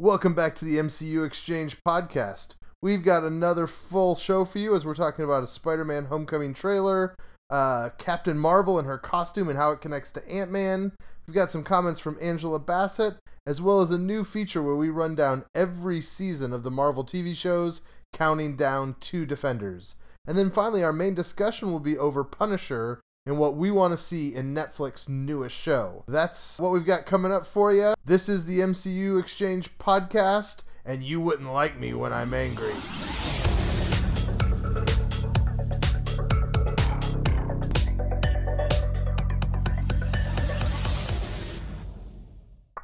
Welcome back to the MCU Exchange podcast. We've got another full show for you as we're talking about a Spider Man Homecoming trailer, uh, Captain Marvel and her costume and how it connects to Ant Man. We've got some comments from Angela Bassett, as well as a new feature where we run down every season of the Marvel TV shows, counting down to Defenders. And then finally, our main discussion will be over Punisher and what we want to see in Netflix's newest show. That's what we've got coming up for you. This is the MCU Exchange podcast, and you wouldn't like me when I'm angry.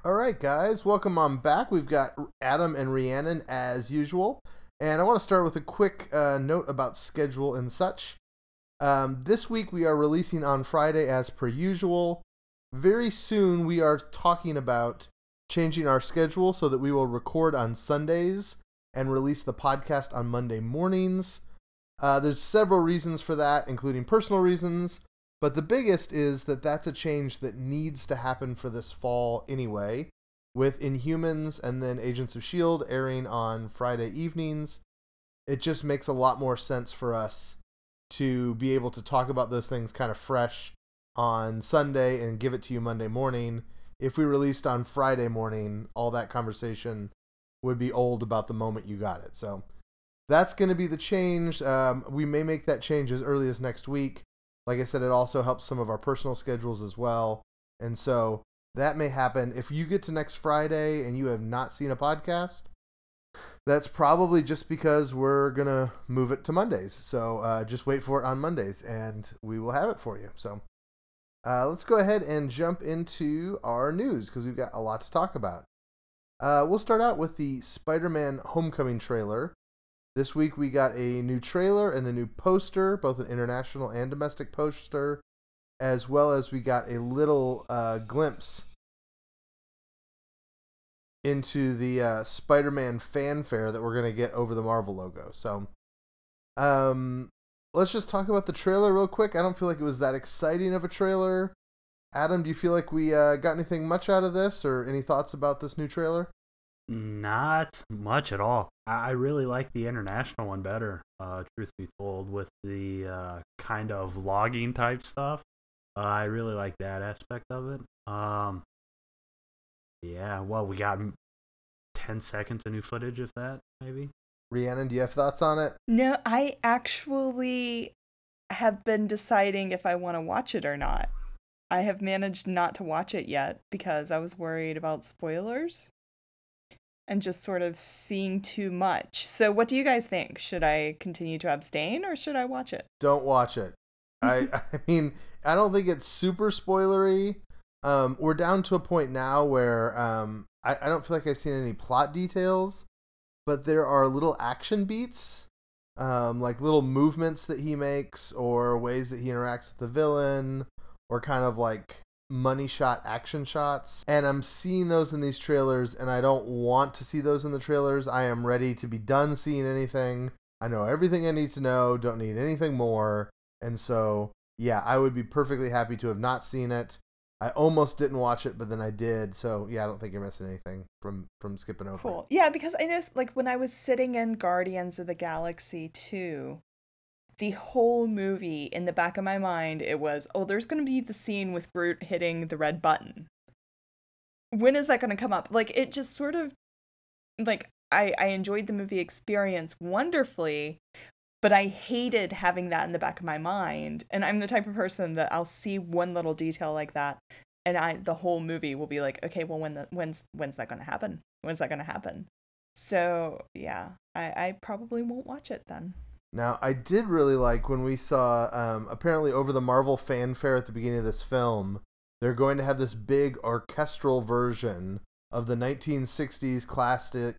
All right, guys, welcome on back. We've got Adam and Rhiannon as usual. And I want to start with a quick uh, note about schedule and such. Um, this week we are releasing on Friday as per usual. Very soon we are talking about changing our schedule so that we will record on Sundays and release the podcast on Monday mornings. Uh, there's several reasons for that, including personal reasons, but the biggest is that that's a change that needs to happen for this fall anyway, with Inhumans and then Agents of S.H.I.E.L.D. airing on Friday evenings. It just makes a lot more sense for us to be able to talk about those things kind of fresh on Sunday and give it to you Monday morning. If we released on Friday morning, all that conversation would be old about the moment you got it. So that's going to be the change. Um, we may make that change as early as next week. Like I said, it also helps some of our personal schedules as well. And so that may happen. If you get to next Friday and you have not seen a podcast, that's probably just because we're gonna move it to Mondays. So uh, just wait for it on Mondays, and we will have it for you. So uh, let's go ahead and jump into our news because we've got a lot to talk about. Uh, we'll start out with the Spider-Man Homecoming trailer. This week we got a new trailer and a new poster, both an international and domestic poster, as well as we got a little uh, glimpse into the uh, Spider-Man fanfare that we're gonna get over the Marvel logo. So, um, let's just talk about the trailer real quick. I don't feel like it was that exciting of a trailer. Adam, do you feel like we uh, got anything much out of this, or any thoughts about this new trailer? Not much at all. I really like the international one better. Uh, truth be told, with the uh, kind of vlogging type stuff, uh, I really like that aspect of it. Um, yeah, well, we got 10 seconds of new footage, if that, maybe. Rhiannon, do you have thoughts on it? No, I actually have been deciding if I want to watch it or not. I have managed not to watch it yet because I was worried about spoilers and just sort of seeing too much. So, what do you guys think? Should I continue to abstain or should I watch it? Don't watch it. I I mean, I don't think it's super spoilery. Um, we're down to a point now where um, I, I don't feel like I've seen any plot details, but there are little action beats, um, like little movements that he makes, or ways that he interacts with the villain, or kind of like money shot action shots. And I'm seeing those in these trailers, and I don't want to see those in the trailers. I am ready to be done seeing anything. I know everything I need to know, don't need anything more. And so, yeah, I would be perfectly happy to have not seen it. I almost didn't watch it, but then I did. So yeah, I don't think you're missing anything from from skipping over. Cool. Yeah, because I know, like when I was sitting in Guardians of the Galaxy two, the whole movie in the back of my mind it was, oh, there's going to be the scene with Groot hitting the red button. When is that going to come up? Like it just sort of, like I I enjoyed the movie experience wonderfully, but I hated having that in the back of my mind. And I'm the type of person that I'll see one little detail like that and I the whole movie will be like, okay, well when the when's when's that gonna happen? When's that gonna happen? So yeah, I, I probably won't watch it then. Now I did really like when we saw um, apparently over the Marvel fanfare at the beginning of this film, they're going to have this big orchestral version of the 1960s classic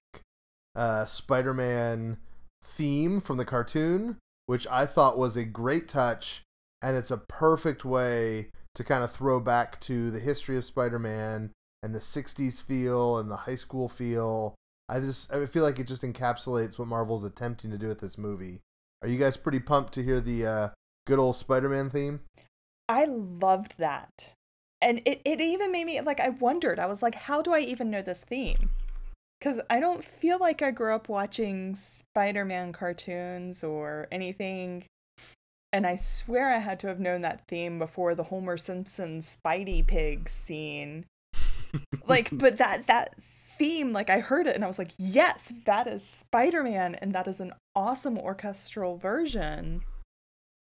uh, Spider-Man theme from the cartoon, which I thought was a great touch, and it's a perfect way to kind of throw back to the history of Spider-Man and the 60s feel and the high school feel. I just I feel like it just encapsulates what Marvel's attempting to do with this movie. Are you guys pretty pumped to hear the uh, good old Spider-Man theme? I loved that. And it, it even made me like I wondered. I was like, how do I even know this theme? Because I don't feel like I grew up watching Spider Man cartoons or anything. And I swear I had to have known that theme before the Homer Simpson Spidey Pig scene. like, but that that theme, like I heard it and I was like, yes, that is Spider Man, and that is an awesome orchestral version.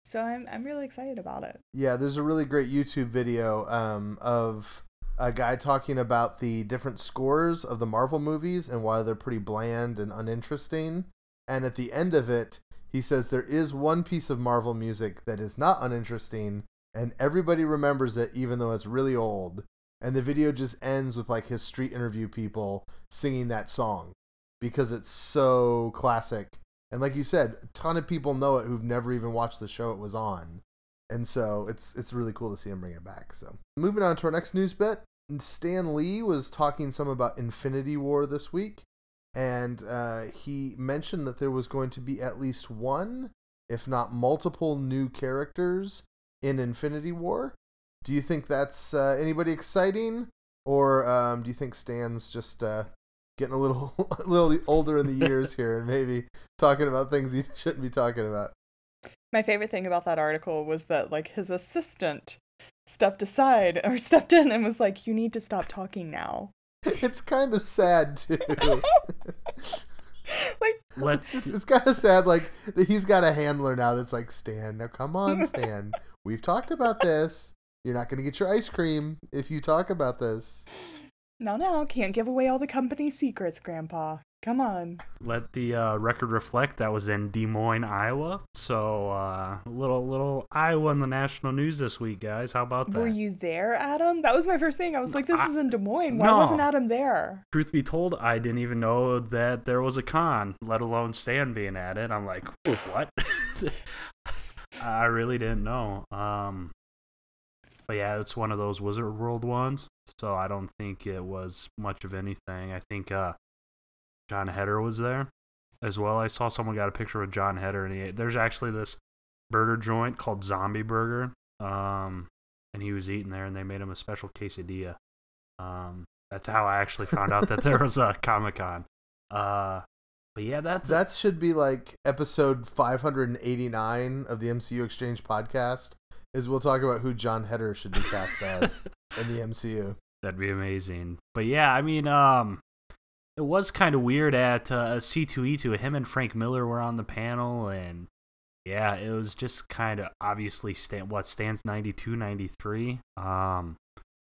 So I'm I'm really excited about it. Yeah, there's a really great YouTube video um, of a guy talking about the different scores of the Marvel movies and why they're pretty bland and uninteresting. And at the end of it, he says there is one piece of Marvel music that is not uninteresting, and everybody remembers it even though it's really old. And the video just ends with like his street interview people singing that song because it's so classic. And like you said, a ton of people know it who've never even watched the show it was on. And so it's it's really cool to see him bring it back. So moving on to our next news bit, Stan Lee was talking some about Infinity War this week, and uh, he mentioned that there was going to be at least one, if not multiple, new characters in Infinity War. Do you think that's uh, anybody exciting, or um, do you think Stan's just uh, getting a little a little older in the years here and maybe talking about things he shouldn't be talking about? My favorite thing about that article was that like his assistant stepped aside or stepped in and was like, "You need to stop talking now." It's kind of sad too. like Let's it's just it's kind of sad like that he's got a handler now that's like Stan now come on Stan. We've talked about this. You're not going to get your ice cream if you talk about this. No no can't give away all the company secrets grandpa come on Let the uh, record reflect that was in Des Moines, Iowa. So uh, little little Iowa in the national news this week, guys. How about that? were you there adam that was my first thing i was like this I- is in des moines why No. wasn't adam there Truth be told, I didn't even know that there was a con, let alone Stan being at it. I'm like, what? I really didn't know. Um, but yeah, it's one of those Wizard World ones, so I don't think it was much of anything. I think uh, Jon Heder was there as well. I saw someone got a picture of Jon Heder, and he ate. There's actually this burger joint called Zombie Burger, um, and he was eating there, and they made him a special quesadilla. Um, that's how I actually found out that there was a Comic Con. Uh, but yeah, that's that should be like episode 589 of the MCU Exchange podcast is we'll talk about who Jon Heder should be cast as in the MCU That'd be amazing. But yeah, I mean, um, it was kind of weird at uh, C2E2. Him and Frank Miller were on the panel, and yeah, it was just kind of obviously Stan, what stands 92, 93. Um,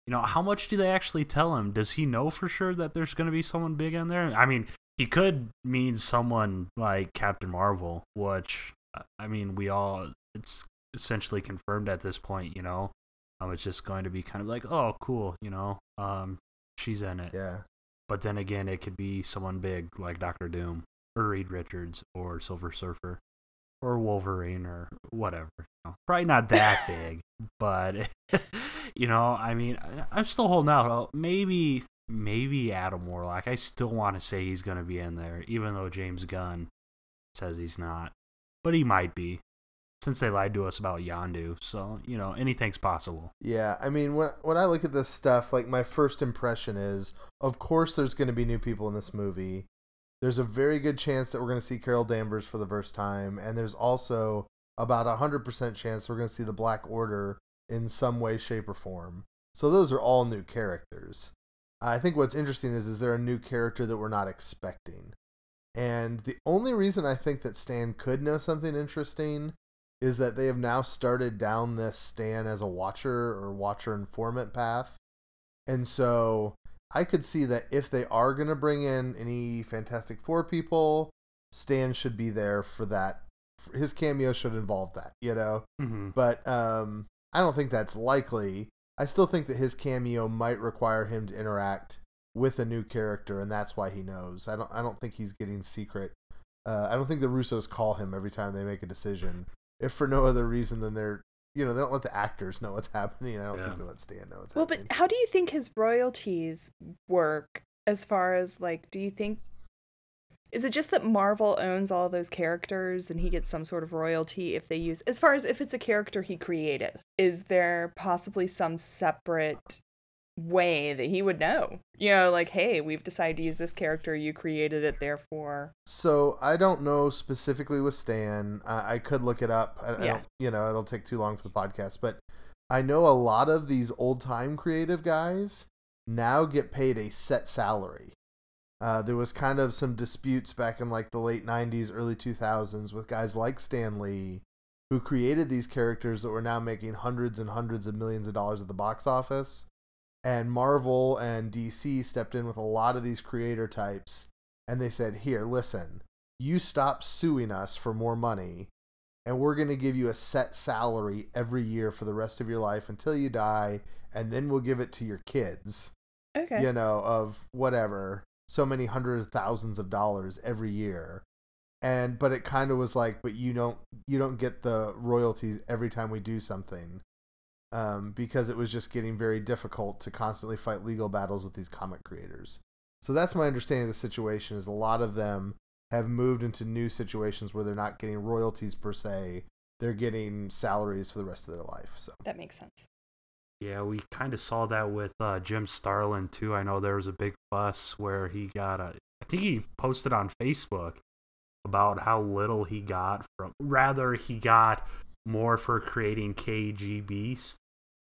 you know, how much do they actually tell him? Does he know for sure that there's going to be someone big on there? I mean, he could mean someone like Captain Marvel, which uh, I mean, we all it's essentially confirmed at this point. You know, um, it's just going to be kind of like, oh, cool, you know, um, she's in it. yeah But then again, it could be someone big like Doctor Doom or Reed Richards or Silver Surfer or Wolverine or whatever. you know. Probably not that big, but you know, I mean, I'm still holding out. Uh, Maybe, maybe Adam Warlock. I still want to say he's going to be in there, even though James Gunn says he's not. But he might be, since they lied to us about Yondu. So you know, anything's possible. Yeah, I mean, when when I look at this stuff, like my first impression is, of course, there's going to be new people in this movie. There's a very good chance that we're going to see Carol Danvers for the first time, and there's also about a hundred percent chance we're going to see the Black Order in some way, shape, or form. So those are all new characters. I think what's interesting is, is there a new character that we're not expecting? And the only reason I think that Stan could know something interesting is that they have now started down this Stan as a watcher or watcher informant path. And so I could see that if they are going to bring in any Fantastic Four people, Stan should be there for that. His cameo should involve that, you know? Mm-hmm. But um, I don't think that's likely. I still think that his cameo might require him to interact with a new character, and that's why he knows. I don't. I don't think he's getting secret. Uh, I don't think the Russos call him every time they make a decision, if for no other reason than they're, you know, they don't let the actors know what's happening. I don't Yeah. think they let Stan know what's well happening. but how do you think his royalties work as far as like do you think is it just that marvel owns all those characters and he gets some sort of royalty if they use as far as if it's a character he created is there possibly some separate way that he would know. You know, like, hey, we've decided to use this character. You created it, therefore. So I don't know specifically with Stan. I, I could look it up. I, I Yeah. don't, you know, it'll take too long for the podcast, but I know a lot of these old time creative guys now get paid a set salary. Uh, there was kind of some disputes back in like the late 90s, early 2000s with guys like Stan Lee who created these characters that were now making hundreds and hundreds of millions of dollars at the box office. And Marvel and DC stepped in with a lot of these creator types and they said, Here, listen, you stop suing us for more money, and we're going to give you a set salary every year for the rest of your life until you die, and then we'll give it to your kids Okay. you know, of whatever, so many hundreds of thousands of dollars every year. And but it kind of was like, but you don't you don't get the royalties every time we do something. Um, because it was just getting very difficult to constantly fight legal battles with these comic creators. So that's my understanding of the situation is a lot of them have moved into new situations where they're not getting royalties per se. They're getting salaries for the rest of their life. So That makes sense. Yeah, we kind of saw that with uh, Jim Starlin too. I know there was a big fuss where he got a. I think he posted on Facebook about how little he got from. Rather, he got more for creating KG Beast,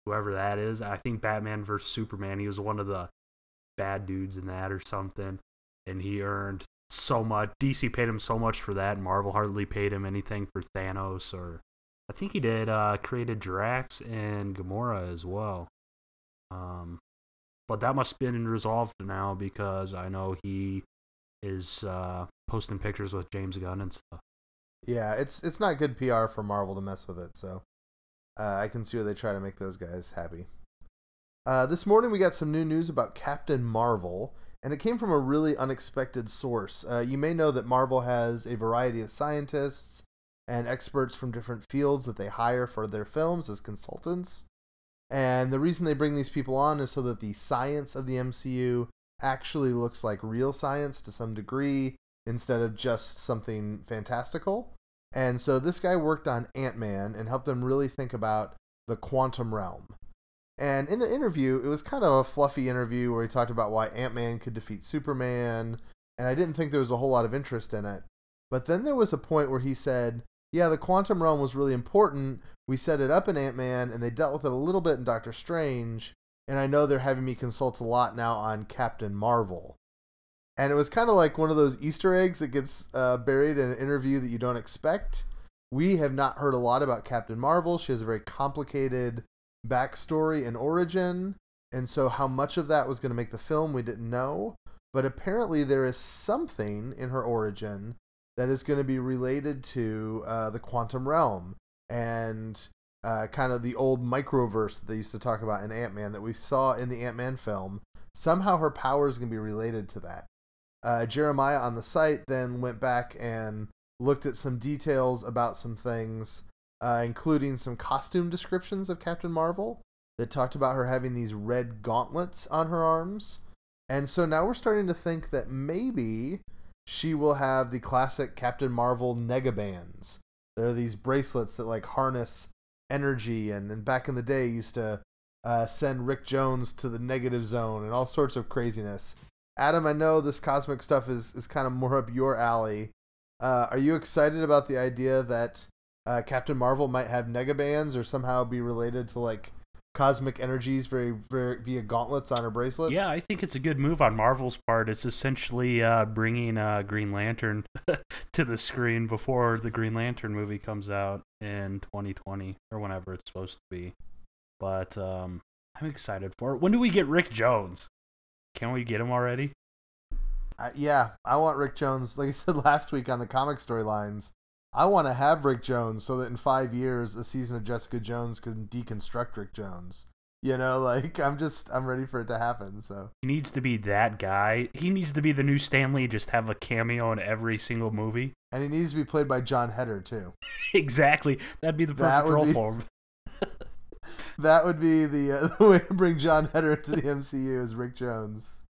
whoever that is. I think Batman vs Superman. He was one of the bad dudes in that or something, and he earned so much. DC paid him so much for that. Marvel hardly paid him anything for Thanos or I think he did uh created Drax and Gamora as well. Um but that must have been resolved now because I know he is uh posting pictures with James Gunn and stuff. Yeah, it's it's not good PR for Marvel to mess with it, so uh, I can see where they try to make those guys happy. Uh, this morning we got some new news about Captain Marvel, and it came from a really unexpected source. Uh, you may know that Marvel has a variety of scientists and experts from different fields that they hire for their films as consultants. And the reason they bring these people on is so that the science of the MCU actually looks like real science to some degree instead of just something fantastical. And so this guy worked on Ant Man and helped them really think about the quantum realm. And in the interview, it was kind of a fluffy interview where he talked about why Ant Man could defeat Superman. And I didn't think there was a whole lot of interest in it. But then there was a point where he said, Yeah, the quantum realm was really important. We set it up in Ant Man, and they dealt with it a little bit in Doctor Strange. And I know they're having me consult a lot now on Captain Marvel and it was kind of like one of those Easter eggs that gets uh, buried in an interview that you don't expect. We have not heard a lot about Captain Marvel. She has a very complicated backstory and origin, and so how much of that was going to make the film, we didn't know. But apparently, there is something in her origin that is going to be related to uh, the quantum realm and uh, kind of the old microverse that they used to talk about in Ant Man that we saw in the Ant Man film. Somehow, her power is going to be related to that uh, Jeremiah on the site then went back and looked at some details about some things, uh, including some costume descriptions of Captain Marvel that talked about her having these red gauntlets on her arms. And so now we're starting to think that maybe she will have the classic Captain Marvel negabands. There are these bracelets that like harness energy, and, and back in the day used to uh, send Rick Jones to the negative zone and all sorts of craziness. Adam, I know this cosmic stuff is, is kind of more up your alley. Uh, are you excited about the idea that uh, Captain Marvel might have negabands or somehow be related to like cosmic energies very, very via gauntlets on her bracelets? Yeah, I think it's a good move on Marvel's part. It's essentially uh, bringing uh, Green Lantern to the screen before the Green Lantern movie comes out in 2020 or whenever it's supposed to be. But um, I'm excited for it. When do we get Rick Jones? Can we get him already? Uh, yeah, I want Rick Jones. Like I said last week on the comic storylines, I want to have Rick Jones so that in five years, a season of Jessica Jones can deconstruct Rick Jones. You know, like I'm just I'm ready for it to happen. So He needs to be that guy. He needs to be the new Stan Lee. Just have a cameo in every single movie. and he needs to be played by Jon Heder too. exactly. That'd be the perfect role be- for him. That would be the, uh, the way to bring Jon Heder into the MCU is Rick Jones.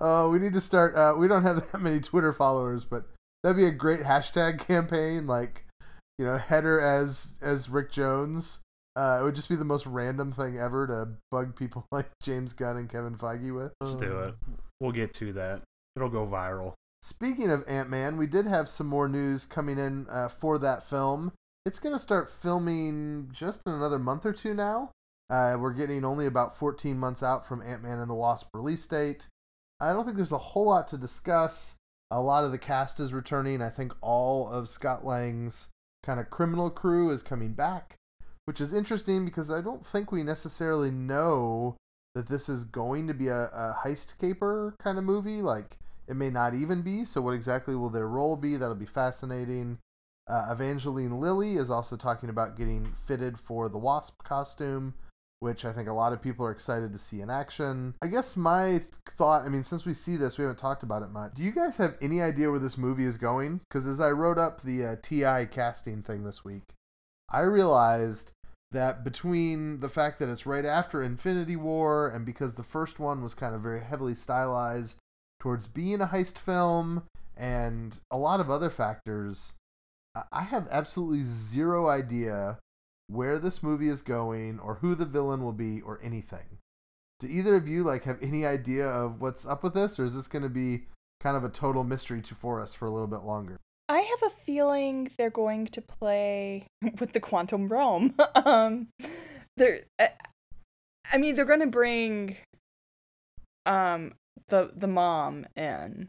Oh, we need to start. Uh, we don't have that many Twitter followers, but that'd be a great hashtag campaign. Like, you know, Heder as as Rick Jones, Uh, it would just be the most random thing ever to bug people like James Gunn and Kevin Feige with. Let's do it. We'll get to that. It'll go viral. Speaking of Ant Man, we did have some more news coming in uh, for that film. It's going to start filming just in another month or two now. Uh, we're getting only about 14 months out from Ant Man and the Wasp release date. I don't think there's a whole lot to discuss. A lot of the cast is returning. I think all of Scott Lang's kind of criminal crew is coming back, which is interesting because I don't think we necessarily know that this is going to be a, a heist caper kind of movie. Like, it may not even be. So, what exactly will their role be? That'll be fascinating. Uh, Evangeline Lilly is also talking about getting fitted for the Wasp costume, which I think a lot of people are excited to see in action. I guess my thought, I mean, since we see this, we haven't talked about it much. Do you guys have any idea where this movie is going? Because as I wrote up the uh, TI casting thing this week, I realized that between the fact that it's right after Infinity War and because the first one was kind of very heavily stylized towards being a heist film and a lot of other factors, I have absolutely zero idea where this movie is going or who the villain will be or anything. Do either of you like have any idea of what's up with this or is this going to be kind of a total mystery to for us for a little bit longer? I have a feeling they're going to play with the quantum realm. um they're I mean they're going to bring um the the mom in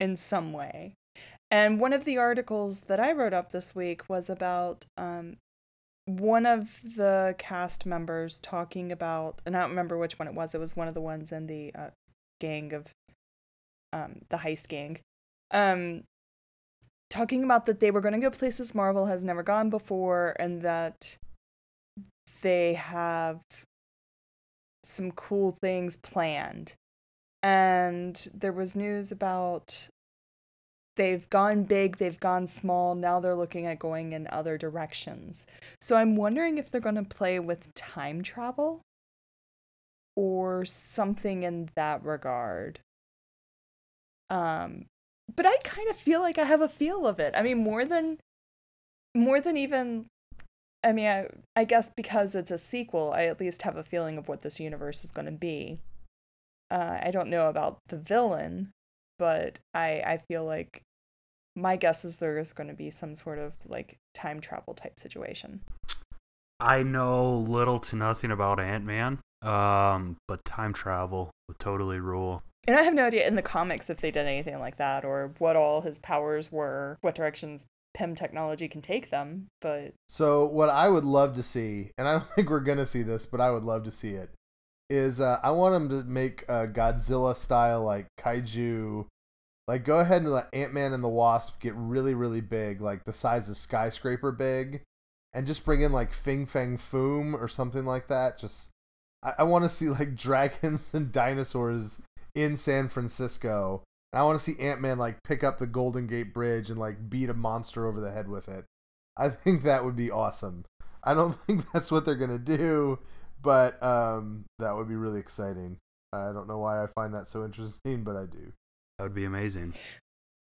in some way. And one of the articles that I wrote up this week was about um, one of the cast members talking about, and I don't remember which one it was. It was one of the ones in the uh, gang of um, the heist gang, um, talking about that they were going to go places Marvel has never gone before, and that they have some cool things planned. And there was news about they've gone big, they've gone small, now they're looking at going in other directions. So I'm wondering if they're going to play with time travel or something in that regard. Um but I kind of feel like I have a feel of it. I mean more than more than even I mean I, I guess because it's a sequel, I at least have a feeling of what this universe is going to be. Uh, I don't know about the villain, but I I feel like my guess is there is going to be some sort of like time travel type situation. I know little to nothing about Ant Man, um, but time travel would totally rule. And I have no idea in the comics if they did anything like that or what all his powers were, what directions Pym technology can take them. But so what I would love to see, and I don't think we're gonna see this, but I would love to see it, is uh, I want him to make a Godzilla style like kaiju like, go ahead and let Ant Man and the Wasp get really, really big, like the size of skyscraper big, and just bring in like Fin Fang Foom or something like that. Just, I, I want to see like dragons and dinosaurs in San Francisco. And I want to see Ant Man like pick up the Golden Gate Bridge and like beat a monster over the head with it. I think that would be awesome. I don't think that's what they're gonna do, but um, that would be really exciting. I don't know why I find that so interesting, but I do. That would be amazing.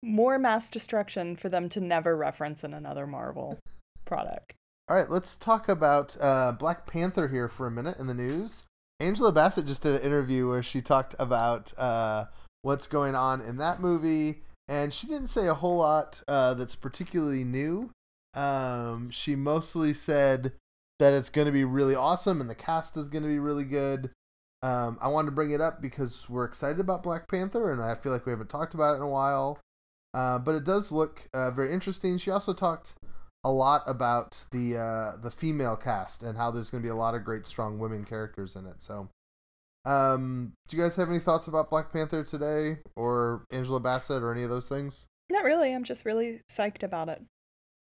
More mass destruction for them to never reference in another Marvel product. All right, let's talk about uh, Black Panther here for a minute in the news. Angela Bassett just did an interview where she talked about uh, what's going on in that movie, and she didn't say a whole lot uh, that's particularly new. Um, she mostly said that it's going to be really awesome and the cast is going to be really good. Um, I wanted to bring it up because we're excited about Black Panther, and I feel like we haven't talked about it in a while. Uh, but it does look uh, very interesting. She also talked a lot about the uh, the female cast and how there's going to be a lot of great, strong women characters in it. So, um, do you guys have any thoughts about Black Panther today, or Angela Bassett, or any of those things? Not really. I'm just really psyched about it.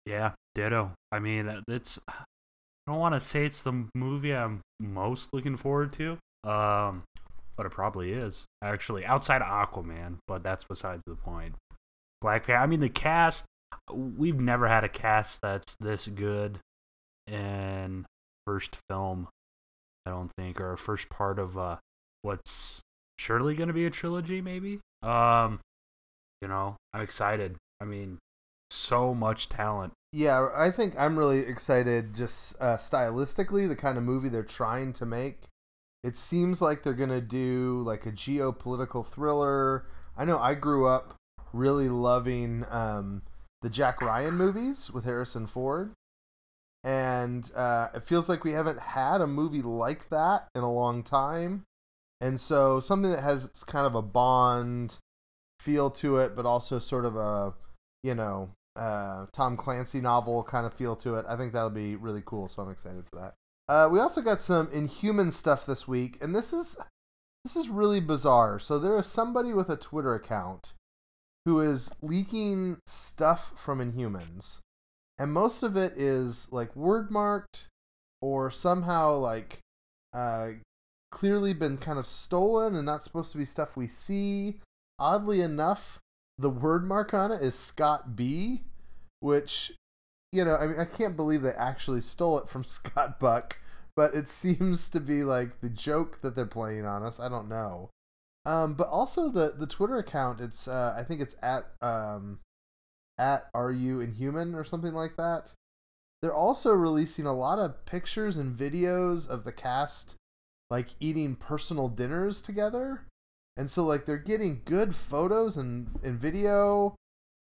Yeah, ditto. I mean, it's. I don't want to say it's the movie I'm most looking forward to, um, but it probably is actually outside Aquaman, but that's besides the point. Black Panther. I mean, the cast. We've never had a cast that's this good in first film. I don't think, or first part of uh, what's surely going to be a trilogy, maybe. Um, you know, I'm excited. I mean, so much talent Yeah, I think I'm really excited just uh, stylistically, the kind of movie they're trying to make. It seems like they're to do like a geopolitical thriller. I know I grew up really loving um, the Jack Ryan movies with Harrison Ford. And uh, it feels like we haven't had a movie like that in a long time. And so something that has kind of a Bond feel to it, but also sort of a, you know, uh, Tom Clancy novel kind of feel to it. I think that'll be really cool. So I'm excited for that. Uh, we also got some Inhuman stuff this week, and this is this is really bizarre. So there is somebody with a Twitter account who is leaking stuff from Inhumans, and most of it is like word marked or somehow like uh, clearly been kind of stolen and not supposed to be stuff we see. Oddly enough, the word mark on it is Scott B, which you know, I mean, I can't believe they actually stole it from Scott Buck, but it seems to be like the joke that they're playing on us. I don't know. Um, but also the the Twitter account, it's uh, I think it's at um, at Are You Inhuman or something like that. They're also releasing a lot of pictures and videos of the cast like eating personal dinners together. And so like they're getting good photos and, and video.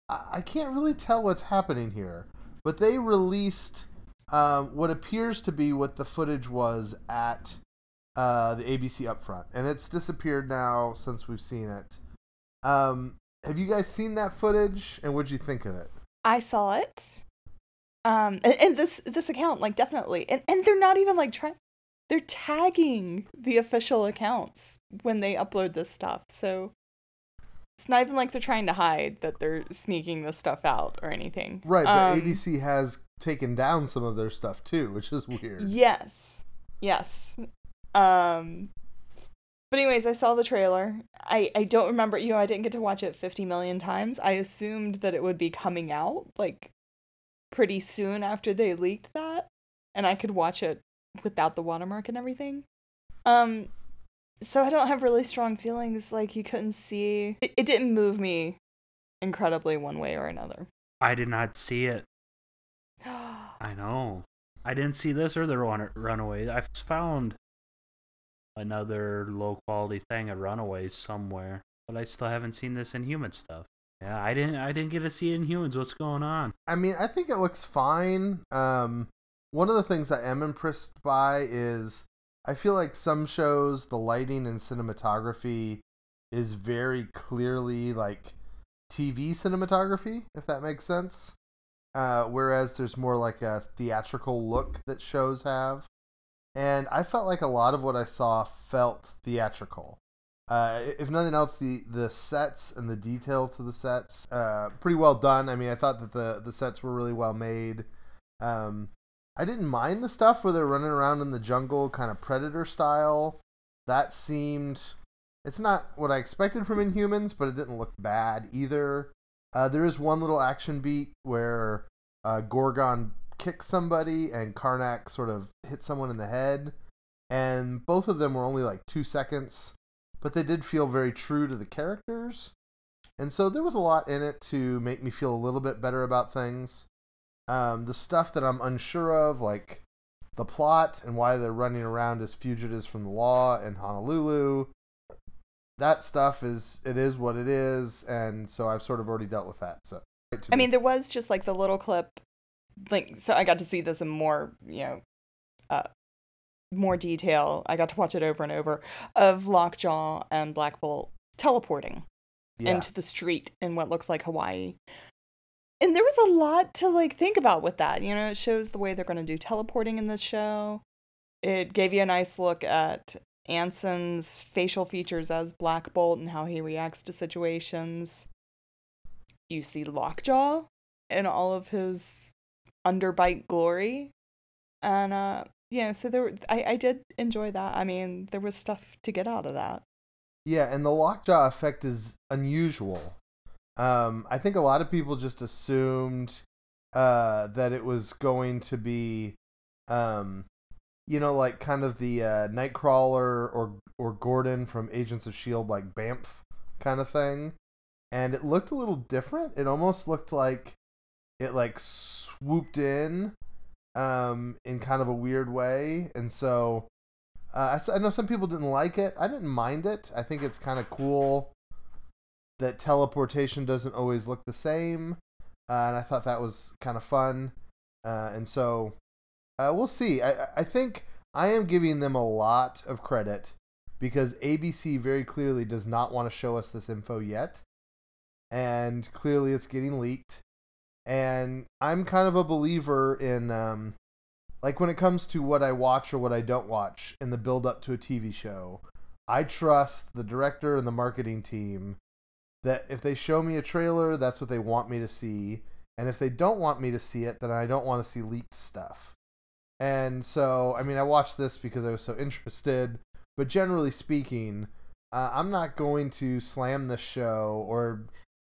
I, I can't really tell what's happening here. But they released um, what appears to be what the footage was at uh, the ABC upfront. And it's disappeared now since we've seen it. Um, have you guys seen that footage and what'd you think of it? I saw it. Um, and, and this this account, like, definitely, and and they're not even like trying. They're tagging the official accounts when they upload this stuff, so it's not even like they're trying to hide that they're sneaking this stuff out or anything. Right, but Um, ABC has taken down some of their stuff too, which is weird. Yes. Yes. Um but anyways, I saw the trailer. I I don't remember, you know, I didn't get to watch it 50 million times. I assumed that it would be coming out like pretty soon after they leaked that and I could watch it without the watermark and everything. Um so I don't have really strong feelings like you couldn't see. It, it didn't move me incredibly one way or another. I did not see it. I know. I didn't see this or the run- Runaways. I found another low quality thing at Runaways somewhere, but I still haven't seen this Inhuman stuff. Yeah, I didn't. I didn't get to see Inhumans. What's going on? I mean, I think it looks fine. Um, one of the things I am impressed by is I feel like some shows the lighting and cinematography is very clearly like TV cinematography, if that makes sense. Uh, whereas there's more like a theatrical look that shows have. And I felt like a lot of what I saw felt theatrical. Uh, if nothing else, the the sets and the detail to the sets, uh, pretty well done. I mean, I thought that the the sets were really well made. Um, I didn't mind the stuff where they're running around in the jungle, kind of predator style. That seemed, it's not what I expected from Inhumans, but it didn't look bad either. Uh, there is one little action beat where uh, Gorgon kicks somebody and Karnak sort of hits someone in the head, and both of them were only like two seconds but they did feel very true to the characters. And so there was a lot in it to make me feel a little bit better about things. Um, the stuff that I'm unsure of, like the plot and why they're running around as fugitives from the law in Honolulu, that stuff is it is what it is, and so I've sort of already dealt with that. So I mean, there was just like the little clip, like so I got to see this in more, you know, uh, more detail. I got to watch it over and over of Lockjaw and Black Bolt teleporting yeah. into the street in what looks like Hawaii. And there was a lot to like think about with that. You know, it shows the way they're going to do teleporting in the show. It gave you a nice look at Anson's facial features as Black Bolt and how he reacts to situations. You see Lockjaw in all of his underbite glory. And uh yeah, so there I, I did enjoy that. I mean, there was stuff to get out of that. Yeah, and the lockjaw effect is unusual. Um, I think a lot of people just assumed uh, that it was going to be, um, you know, like kind of the uh, Nightcrawler or or Gordon from Agents of Shield, like Bamf kind of thing, and it looked a little different. It almost looked like it like swooped in um, in kind of a weird way, and so uh, I, I know some people didn't like it. I didn't mind it. I think it's kind of cool that teleportation doesn't always look the same, uh, and I thought that was kind of fun. Uh, and so uh, we'll see. I, I think I am giving them a lot of credit because ABC very clearly does not want to show us this info yet. And clearly it's getting leaked. And I'm kind of a believer in, um, like, when it comes to what I watch or what I don't watch in the build up to a TV show, I trust the director and the marketing team that if they show me a trailer, that's what they want me to see. And if they don't want me to see it, then I don't want to see leaked stuff. And so, I mean, I watched this because I was so interested, but generally speaking, uh, I'm not going to slam this show or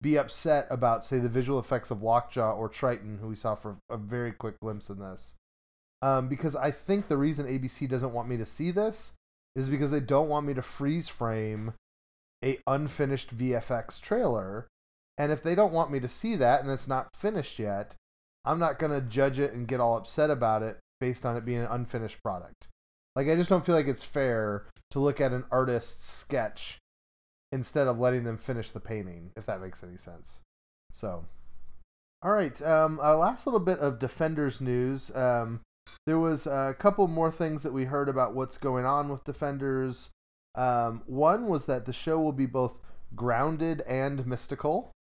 be upset about, say, the visual effects of Lockjaw or Triton, who we saw for a very quick glimpse in this. Um, because I think the reason ABC doesn't want me to see this is because they don't want me to freeze frame a unfinished VFX trailer. And if they don't want me to see that and it's not finished yet, I'm not going to judge it and get all upset about it based on it being an unfinished product. Like I just don't feel like it's fair to look at an artist's sketch instead of letting them finish the painting, if that makes any sense. So, all right. Um, our last little bit of Defenders news. Um, there was a couple more things that we heard about what's going on with Defenders. Um, one was that the show will be both grounded and mystical,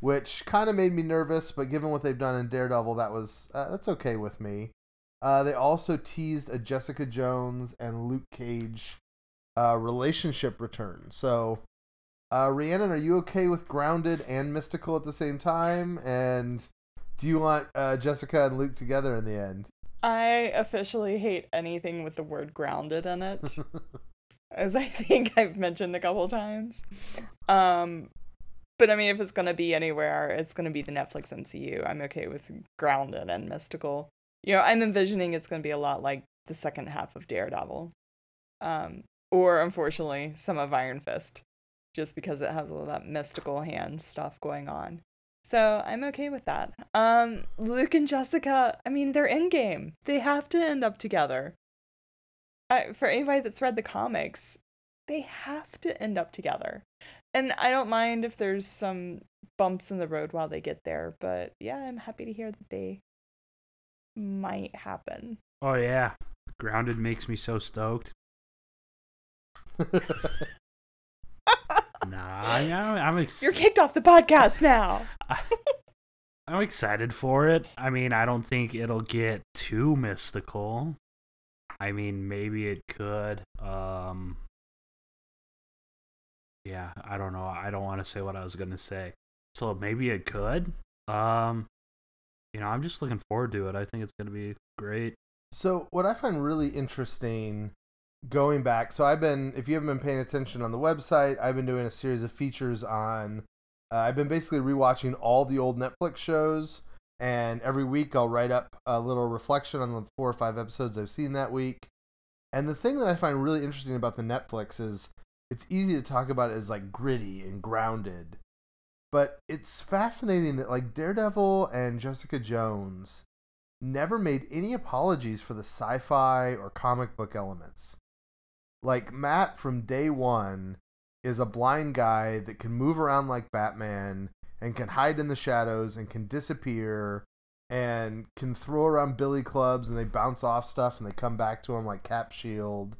which kind of made me nervous. But given what they've done in Daredevil, that was uh, that's okay with me. Uh, they also teased a Jessica Jones and Luke Cage uh, relationship return. So, uh, Rhiannon, are you okay with grounded and mystical at the same time? And do you want uh, Jessica and Luke together in the end? I officially hate anything with the word grounded in it, as I think I've mentioned a couple times. Um, but I mean, if it's gonna be anywhere, it's gonna be the Netflix MCU. I'm okay with grounded and mystical you know, I'm envisioning it's to be a lot like the second half of Daredevil. Um, or unfortunately, some of Iron Fist, just because it has all that mystical hand stuff going on. So I'm okay with that. Um, Luke and Jessica, I mean, they're in game. They have to end up together. Uh, for anybody that's read the comics, they have to end up together. And I don't mind if there's some bumps in the road while they get there, but yeah, I'm happy to hear that they might happen. Oh yeah, grounded makes me so stoked. nah, I, I'm. Ex- You're kicked off the podcast now. I, I'm excited for it. I mean, I don't think it'll get too mystical. I mean, maybe it could. Um, yeah, I don't know. I don't want to say what I was gonna say. So maybe it could. Um, you know, I'm just looking forward to it. I think it's to be great. So, what I find really interesting going back, so I've been, if you haven't been paying attention on the website, I've been doing a series of features on, uh, I've been basically rewatching all the old Netflix shows. And every week I'll write up a little reflection on the four or five episodes I've seen that week. And the thing that I find really interesting about the Netflix is it's easy to talk about it as like gritty and grounded. But it's fascinating that like Daredevil and Jessica Jones never made any apologies for the sci-fi or comic book elements. Like Matt from day 1 is a blind guy that can move around like Batman and can hide in the shadows and can disappear and can throw around billy clubs and they bounce off stuff and they come back to him like Cap Shield.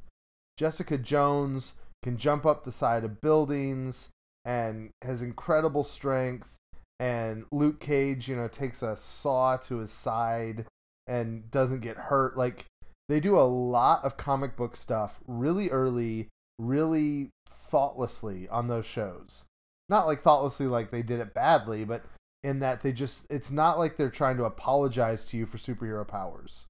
Jessica Jones can jump up the side of buildings and has incredible strength. And Luke Cage, you know, takes a saw to his side and doesn't get hurt. Like they do a lot of comic book stuff really early, really thoughtlessly on those shows. Not like thoughtlessly like they did it badly, but in that they just it's not like they're trying to apologize to you for superhero powers.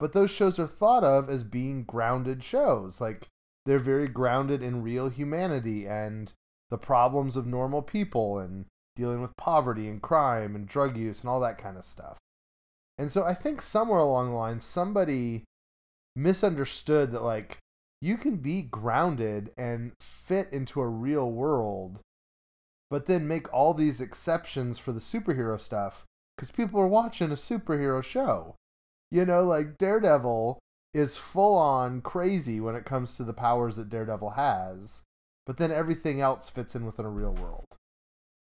But those shows are thought of as being grounded shows. Like they're very grounded in real humanity and the problems of normal people and dealing with poverty and crime and drug use and all that kind of stuff. And so I think somewhere along the line, somebody misunderstood that, like, you can be grounded and fit into a real world, but then make all these exceptions for the superhero stuff because people are watching a superhero show. You know, like Daredevil is full on crazy when it comes to the powers that Daredevil has, but then everything else fits in within a real world.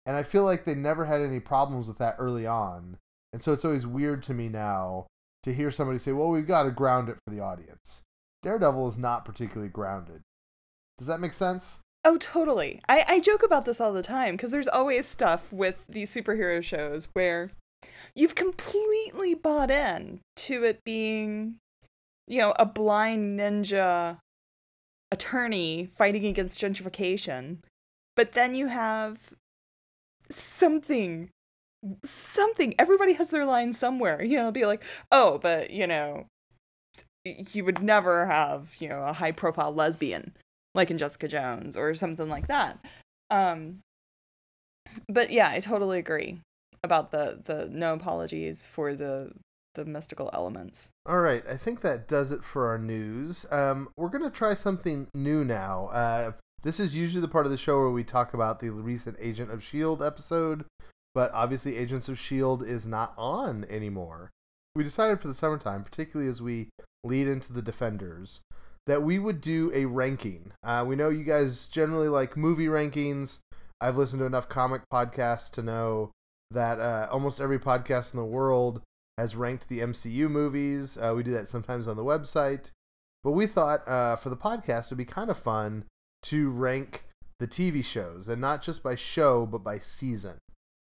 And I feel like they never had any problems with that early on. And so it's always weird to me now to hear somebody say, well, we've got to ground it for the audience. Daredevil is not particularly grounded. Does that make sense? Oh, totally. I, I joke about this all the time because there's always stuff with these superhero shows where you've completely bought in to it being, you know, a blind ninja attorney fighting against gentrification. But then you have something something everybody has their line somewhere you know be like oh but you know you would never have you know a high profile lesbian like in jessica jones or something like that um but yeah i totally agree about the the no apologies for the the mystical elements all right i think that does it for our news um we're gonna try something new now uh this is usually the part of the show where we talk about the recent agent of shield episode but obviously Agents of S.H.I.E.L.D. is not on anymore. We decided for the summertime, particularly as we lead into the Defenders, that we would do a ranking. Uh, we know you guys generally like movie rankings. I've listened to enough comic podcasts to know that uh, almost every podcast in the world has ranked the MCU movies. Uh, we do that sometimes on the website. But we thought uh, for the podcast, it would be kind of fun to rank the TV shows, and not just by show, but by season.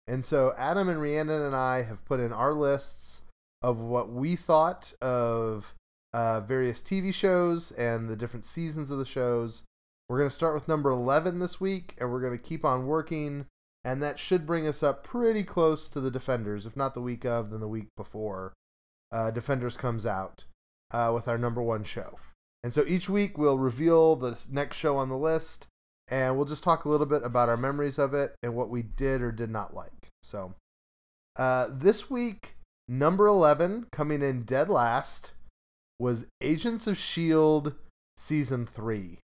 And so Adam and Rhiannon and I have put in our lists of what we thought of uh, various TV shows and the different seasons of the shows. We're going to start with number 11 this week, and we're going to keep on working. And that should bring us up pretty close to the Defenders, if not the week of, then the week before. Uh, Defenders comes out uh, with our number one show. And so each week we'll reveal the next show on the list and we'll just talk a little bit about our memories of it and what we did or did not like. So, uh, this week, number 11, coming in dead last, was Agents of S.H.I.E.L.D. Season 3.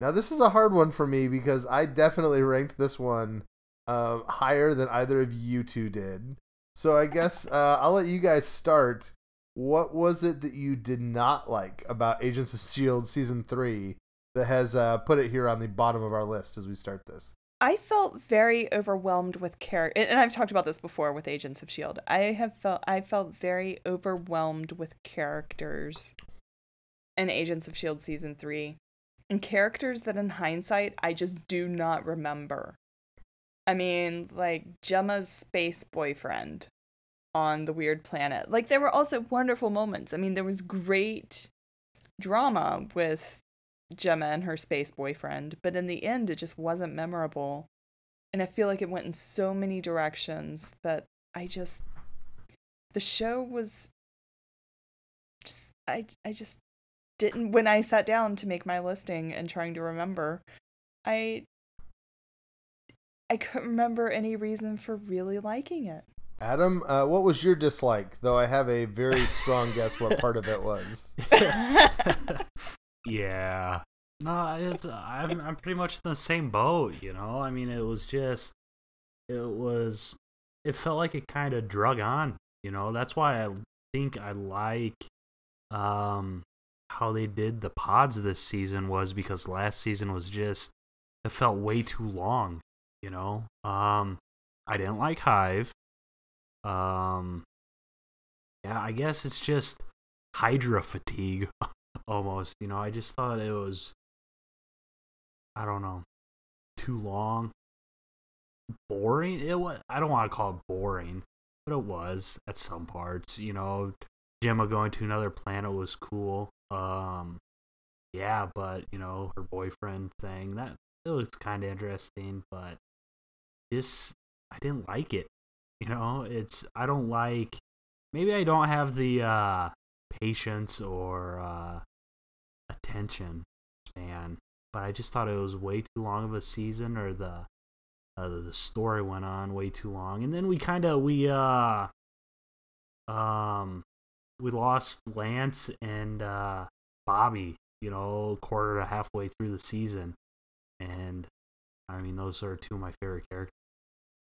Now, this is a hard one for me because I definitely ranked this one uh, higher than either of you two did. So, I guess uh, I'll let you guys start. What was it that you did not like about Agents of S.H.I.E.L.D. Season 3 that has uh, put it here on the bottom of our list as we start this. I felt very overwhelmed with character, and I've talked about this before with Agents of Shield. I have felt I felt very overwhelmed with characters in Agents of Shield season three, and characters that in hindsight I just do not remember. I mean, like Jemma's space boyfriend on the weird planet. Like there were also wonderful moments. I mean, there was great drama with Jemma and her space boyfriend, but in the end, it just wasn't memorable. And I feel like it went in so many directions that I just. The show was. Just. I, I just didn't. When I sat down to make my listing and trying to remember, I. I couldn't remember any reason for really liking it. Adam, uh, what was your dislike? Though I have a very strong guess what part of it was. Yeah. No, it's I'm I'm pretty much in the same boat, you know. I mean, it was just it was it felt like it kind of drug on, you know. That's why I think I like um how they did the pods this season was because last season was just it felt way too long, you know. Um I didn't like Hive. Um yeah, I guess it's just Hydra fatigue almost. You know, I just thought it was, I don't know, too long, boring. It was. I don't want to call it boring, but it was at some parts. You know, Jemma going to another planet was cool. Um, yeah, but you know, her boyfriend thing that it was kind of interesting, but just I didn't like it. You know, it's I don't like. Maybe I don't have the uh patience or uh attention span. But I just thought it was way too long of a season, or the uh, the story went on way too long, and then we kind of we uh um we lost Lance and uh Bobbi, you know, quarter to halfway through the season, and I mean those are two of my favorite characters.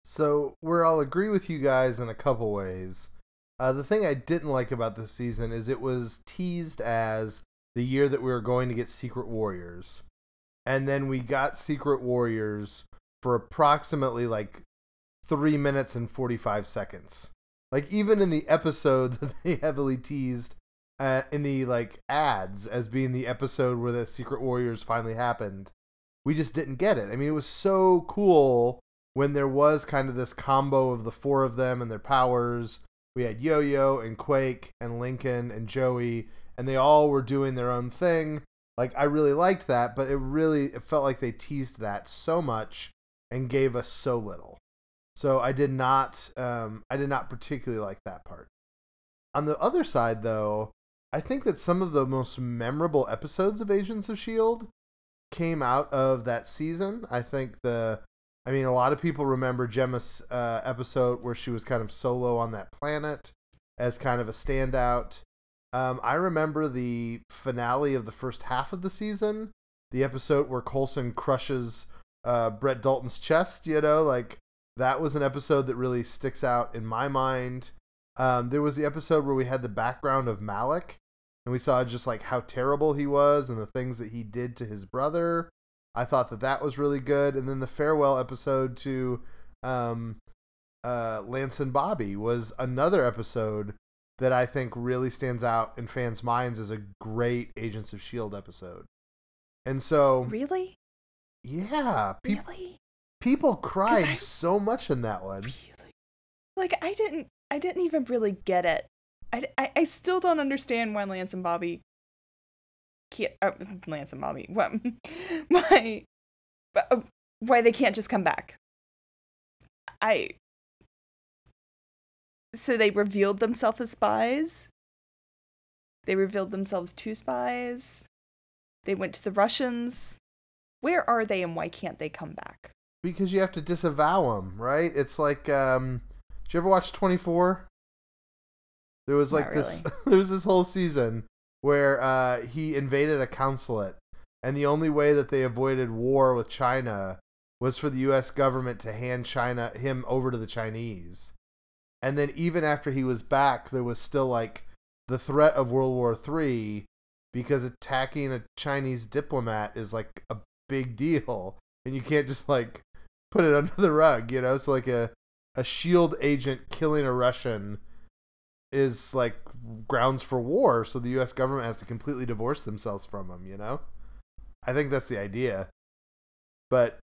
So where I'll agree with you guys in a couple ways. Uh, the thing I didn't like about this season is it was teased as the year that we were going to get Secret Warriors, and then we got Secret Warriors for approximately like three minutes and forty five seconds. Like even in the episode that they heavily teased uh, in the like ads as being the episode where the Secret Warriors finally happened, we just didn't get it. I mean, it was so cool when there was kind of this combo of the four of them and their powers. We had Yo Yo and Quake and Lincoln and Joey, and they all were doing their own thing. Like I really liked that, but it really it felt like they teased that so much and gave us so little. So I did not um, I did not particularly like that part. On the other side, though, I think that some of the most memorable episodes of Agents of Shield came out of that season. I think the I mean, a lot of people remember Jemma's uh, episode where she was kind of solo on that planet as kind of a standout. Um, I remember the finale of the first half of the season, the episode where Coulson crushes uh, Brett Dalton's chest. You know, like that was an episode that really sticks out in my mind. Um, there was the episode where we had the background of Malick, and we saw just like how terrible he was and the things that he did to his brother. I thought that that was really good. And then the farewell episode to um, uh, Lance and Bobbi was another episode that I think really stands out in fans' minds is a great Agents of S.H.I.E.L.D. episode. And so. Really? Yeah. Pe- really? People cried I, so much in that one. Really? Like, I didn't. I didn't even really get it. I, I, I still don't understand why Lance and Bobbi can't uh, Lance and Bobbi. What? Why? Uh, why they can't just come back? I. So they revealed themselves as spies. They revealed themselves to spies. They went to the Russians. Where are they and why can't they come back? Because you have to disavow them, right? It's like, um, did you ever watch 24? There was like this, there was this whole season where uh, he invaded a consulate, and the only way that they avoided war with China was for the U.S. government to hand China him over to the Chinese. And then even after he was back, there was still like the threat of World War Three because attacking a Chinese diplomat is like a big deal, and you can't just like put it under the rug, you know. So like a a shield agent killing a Russian is like grounds for war, so the U.S. government has to completely divorce themselves from him, You know, I think that's the idea. But,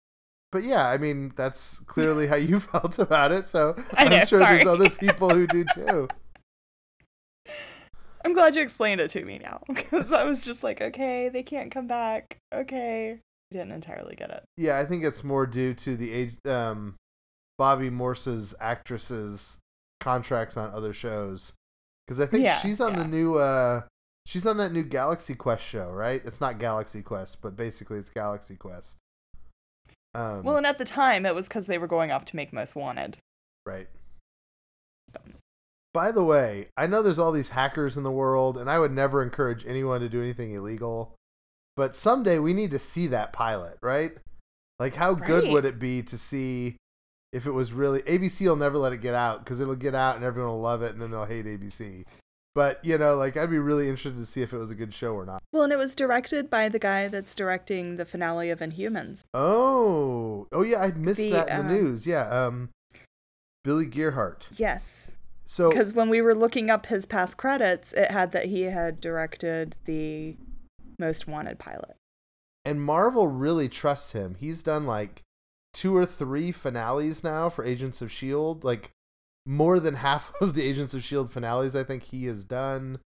but yeah, I mean that's clearly how you felt about it. So I am sure sorry. there's other people who do too. I'm glad you explained it to me now because I was just like, okay, they can't come back. Okay, I didn't entirely get it. Yeah, I think it's more due to the age, um, Bobbi Morse's actresses contracts on other shows because I think Yeah, she's on the new uh she's on that new Galaxy Quest show, right? It's not Galaxy Quest, but basically it's Galaxy Quest. Um, Well, and at the time, it was because they were going off to make Most Wanted. right. By the way, I know there's all these hackers in the world, and I would never encourage anyone to do anything illegal. But someday we need to see that pilot, right? Like, how good would it be to see if it was really ABC will never let it get out because it'll get out and everyone will love it and then they'll hate ABC. But you know, like I'd be really interested to see if it was a good show or not. Well, and it was directed by the guy that's directing the finale of Inhumans. Oh, oh yeah, I missed The, that in the um, news. Yeah, um, Billy Gierhart. Yes. So Because when we were looking up his past credits, it had that he had directed the Most Wanted pilot. and Marvel really trusts him. He's done like two or three finales now for Agents of Shield. Like more than half of the Agents of Shield finales, I think he has done.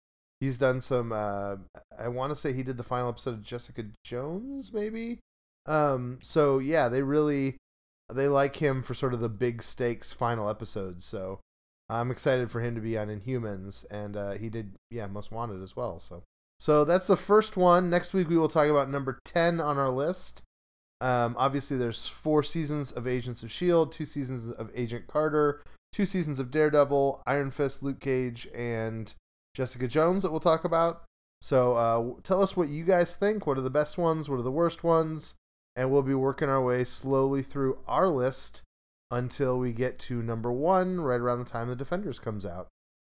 He's done some. Uh, I want to say he did the final episode of Jessica Jones, maybe. Um. So yeah, they really they like him for sort of the big stakes final episodes. So I'm excited for him to be on Inhumans, and uh, he did yeah Most Wanted as well. So so that's the first one. Next week we will talk about number ten on our list. Um, obviously, there's four seasons of Agents of Shield, two seasons of Agent Carter, two seasons of Daredevil, Iron Fist, Luke Cage, and Jessica Jones that we'll talk about. So uh, tell us what you guys think. What are the best ones? What are the worst ones? And we'll be working our way slowly through our list until we get to number one, right around the time the Defenders comes out.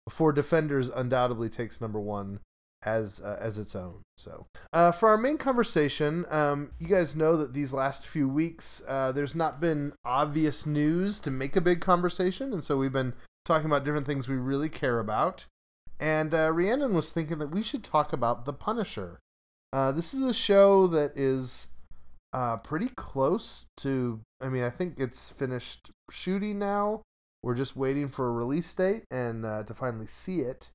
Before Defenders undoubtedly takes number one as uh, as its own. So, uh, for our main conversation, um, you guys know that these last few weeks, uh, there's not been obvious news to make a big conversation, and so we've been talking about different things we really care about. And uh, Rhiannon was thinking that we should talk about The Punisher. Uh, this is a show that is uh, pretty close to. I mean, I think it's finished shooting now. We're just waiting for a release date and to finally see it.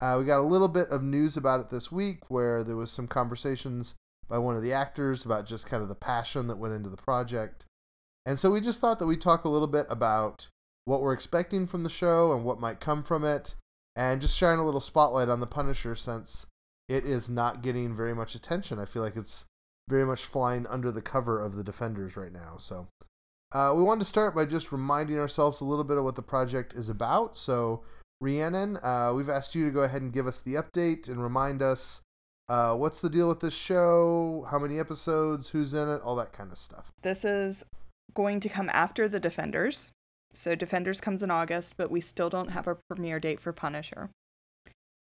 Uh, we got a little bit of news about it this week where there was some conversations by one of the actors about just kind of the passion that went into the project. And so we just thought that we'd talk a little bit about what we're expecting from the show and what might come from it, and just shine a little spotlight on the Punisher since it is not getting very much attention. I feel like it's very much flying under the cover of the Defenders right now. So uh, we wanted to start by just reminding ourselves a little bit of what the project is about. So Rhiannon, uh, we've asked you to go ahead and give us the update and remind us uh, what's the deal with this show, how many episodes, who's in it, all that kind of stuff. This is going to come after The Defenders. So Defenders comes in August, but we still don't have a premiere date for Punisher.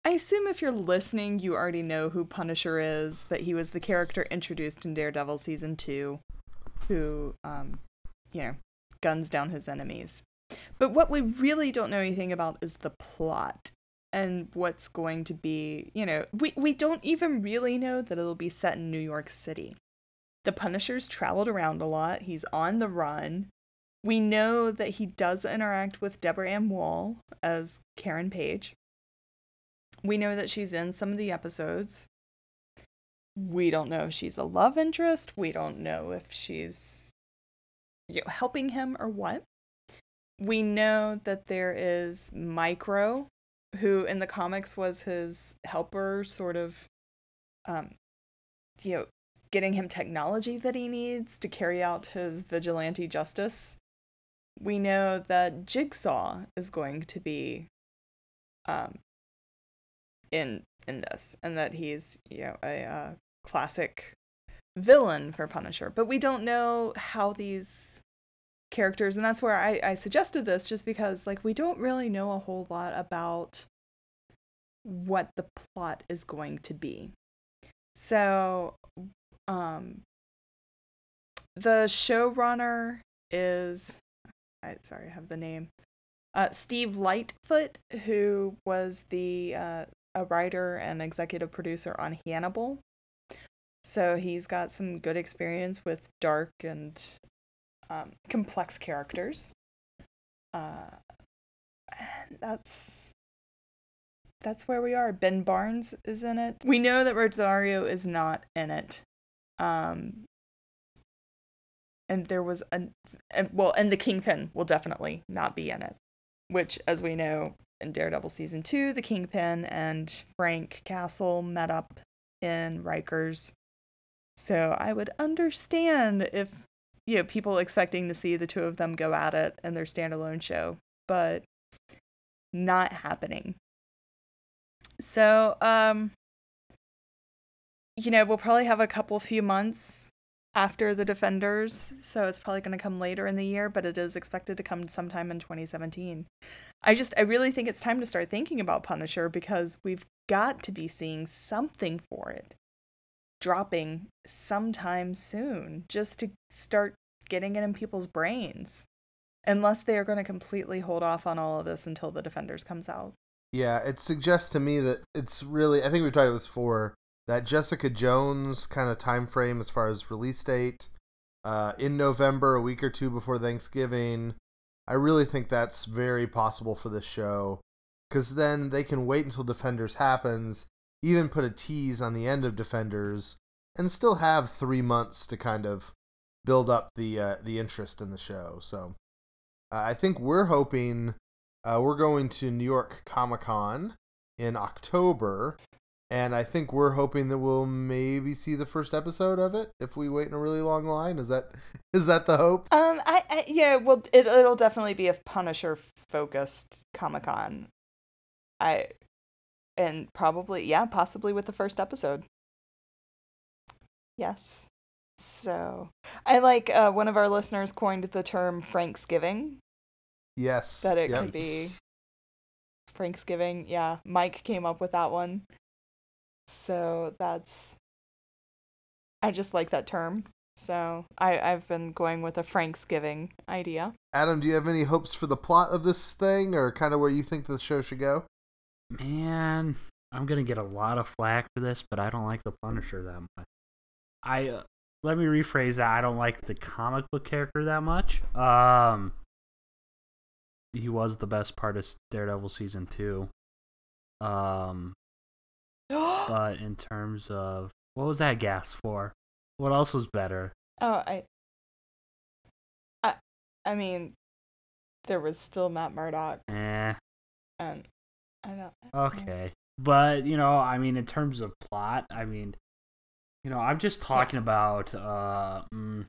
I assume if you're listening, you already know who Punisher is, that he was the character introduced in Daredevil season two, who, um, you know, guns down his enemies. But what we really don't know anything about is the plot and what's going to be, you know, we, we don't even really know that it'll be set in New York City. The Punisher's traveled around a lot, he's on the run. We know that he does interact with Deborah Ann Woll as Karen Page. We know that she's in some of the episodes. We don't know if she's a love interest. We don't know if she's you know, helping him or what we know that there is Micro, who in the comics was his helper, sort of, um, you know, getting him technology that he needs to carry out his vigilante justice. We know that Jigsaw is going to be, um, in in this, and that he's you know a uh, classic villain for Punisher, but we don't know how these characters and that's where I, I suggested this just because like we don't really know a whole lot about what the plot is going to be. So um the showrunner is I sorry I have the name uh Steve Lightfoot who was the uh a writer and executive producer on Hannibal. So he's got some good experience with dark and um, complex characters. Uh, that's that's where we are. Ben Barnes is in it. We know that Rosario is not in it. Um, and there was a, and, well, and the Kingpin will definitely not be in it. Which, as we know, in Daredevil season two, the Kingpin and Frank Castle met up in Rikers. So I would understand if you know people expecting to see the two of them go at it in their standalone show, but not happening. So, um, you know, we'll probably have a couple few months after the Defenders, so it's probably going to come later in the year, but it is expected to come sometime in 2017. I just, I really think it's time to start thinking about Punisher because we've got to be seeing something for it dropping sometime soon just to start getting it in people's brains. Unless they are going to completely hold off on all of this until the Defenders comes out. Yeah, it suggests to me that it's really I think we've about this before, that Jessica Jones kind of time frame as far as release date, uh, in November, a week or two before Thanksgiving. I really think that's very possible for this show. Because then they can wait until Defenders happens, even put a tease on the end of Defenders, and still have three months to kind of build up the uh, the interest in the show. So uh, I think we're hoping uh, we're going to New York Comic Con in October, and I think we're hoping that we'll maybe see the first episode of it if we wait in a really long line. Is that is that the hope? Um, I, I yeah, well, it it'll definitely be a Punisher focused Comic Con. I and probably yeah, possibly with the first episode. Yes. So I like uh, one of our listeners coined the term Franksgiving. Yes. That it yep. could be Franksgiving. Yeah, Mike came up with that one. So that's I just like that term. So I, I've been going with a Franksgiving idea. Adam, do you have any hopes for the plot of this thing or kind of where you think the show should go? Man, I'm gonna get a lot of flack for this, but I don't like the Punisher that much. I uh, let me rephrase that. I don't like the comic book character that much. Um, he was the best part of Daredevil season two. Um, but in terms of what was that gas for? What else was better? Oh, I I I mean there was still Matt Murdock Eh, and I don't okay. But you know, I mean, in terms of plot, I mean, you know, I'm just talking about. Uh, mm,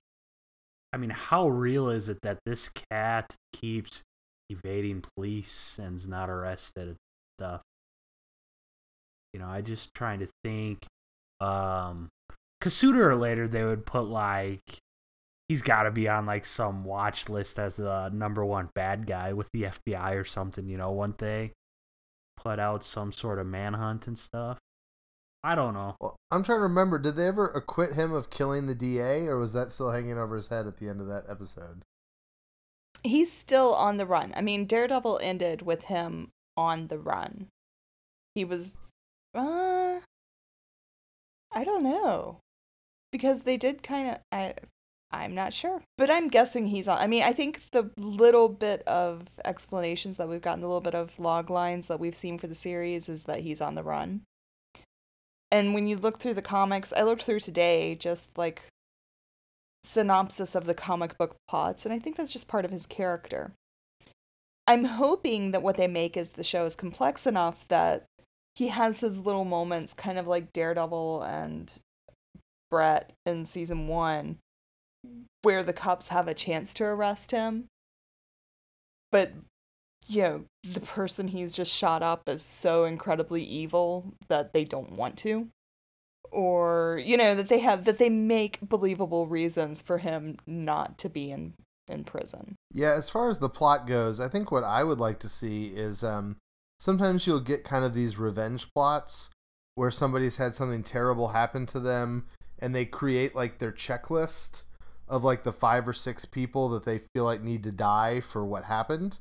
I mean, how real is it that this cat keeps evading police and's not arrested and stuff? You know, I just trying to think. Um, cause sooner or later they would put like he's got to be on like some watch list as the number one bad guy with the FBI or something. You know, one day put out some sort of manhunt and stuff. I don't know. Well, I'm trying to remember. Did they ever acquit him of killing the DA, or was that still hanging over his head at the end of that episode? He's still on the run. I mean, Daredevil ended with him on the run. He was uh I don't know. Because they did kind of I I'm not sure. But I'm guessing he's on. I mean, I think the little bit of explanations that we've gotten, the little bit of log lines that we've seen for the series is that he's on the run. And when you look through the comics, I looked through today just like synopsis of the comic book plots, and I think that's just part of his character. I'm hoping that what they make is the show is complex enough that he has his little moments, kind of like Daredevil and Brett in season one, where the cops have a chance to arrest him. But, you know, the person he's just shot up is so incredibly evil that they don't want to. Or, you know, that they have, that they make believable reasons for him not to be in, in prison. Yeah, as far as the plot goes, I think what I would like to see is um, sometimes you'll get kind of these revenge plots where somebody's had something terrible happen to them and they create like their checklist of like the five or six people that they feel like need to die for what happened.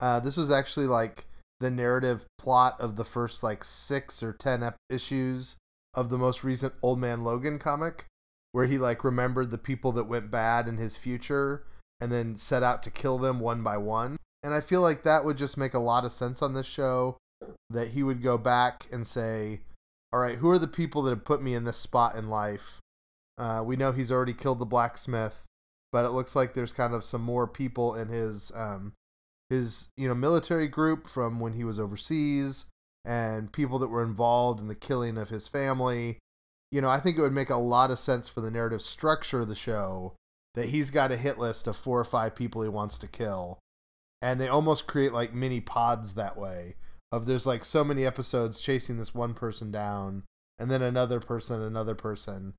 Uh, this was actually like the narrative plot of the first like six or ten ep- issues of the most recent Old Man Logan comic, where he like remembered the people that went bad in his future and then set out to kill them one by one. And I feel like that would just make a lot of sense on this show. That he would go back and say, All right, who are the people that have put me in this spot in life? Uh, we know he's already killed the blacksmith, but it looks like there's kind of some more people in his um, his you know military group from when he was overseas and people that were involved in the killing of his family. You know, I think it would make a lot of sense for the narrative structure of the show that he's got a hit list of four or five people he wants to kill. And they almost create like mini pods that way. Of there's like so many episodes chasing this one person down, and then another person, another person.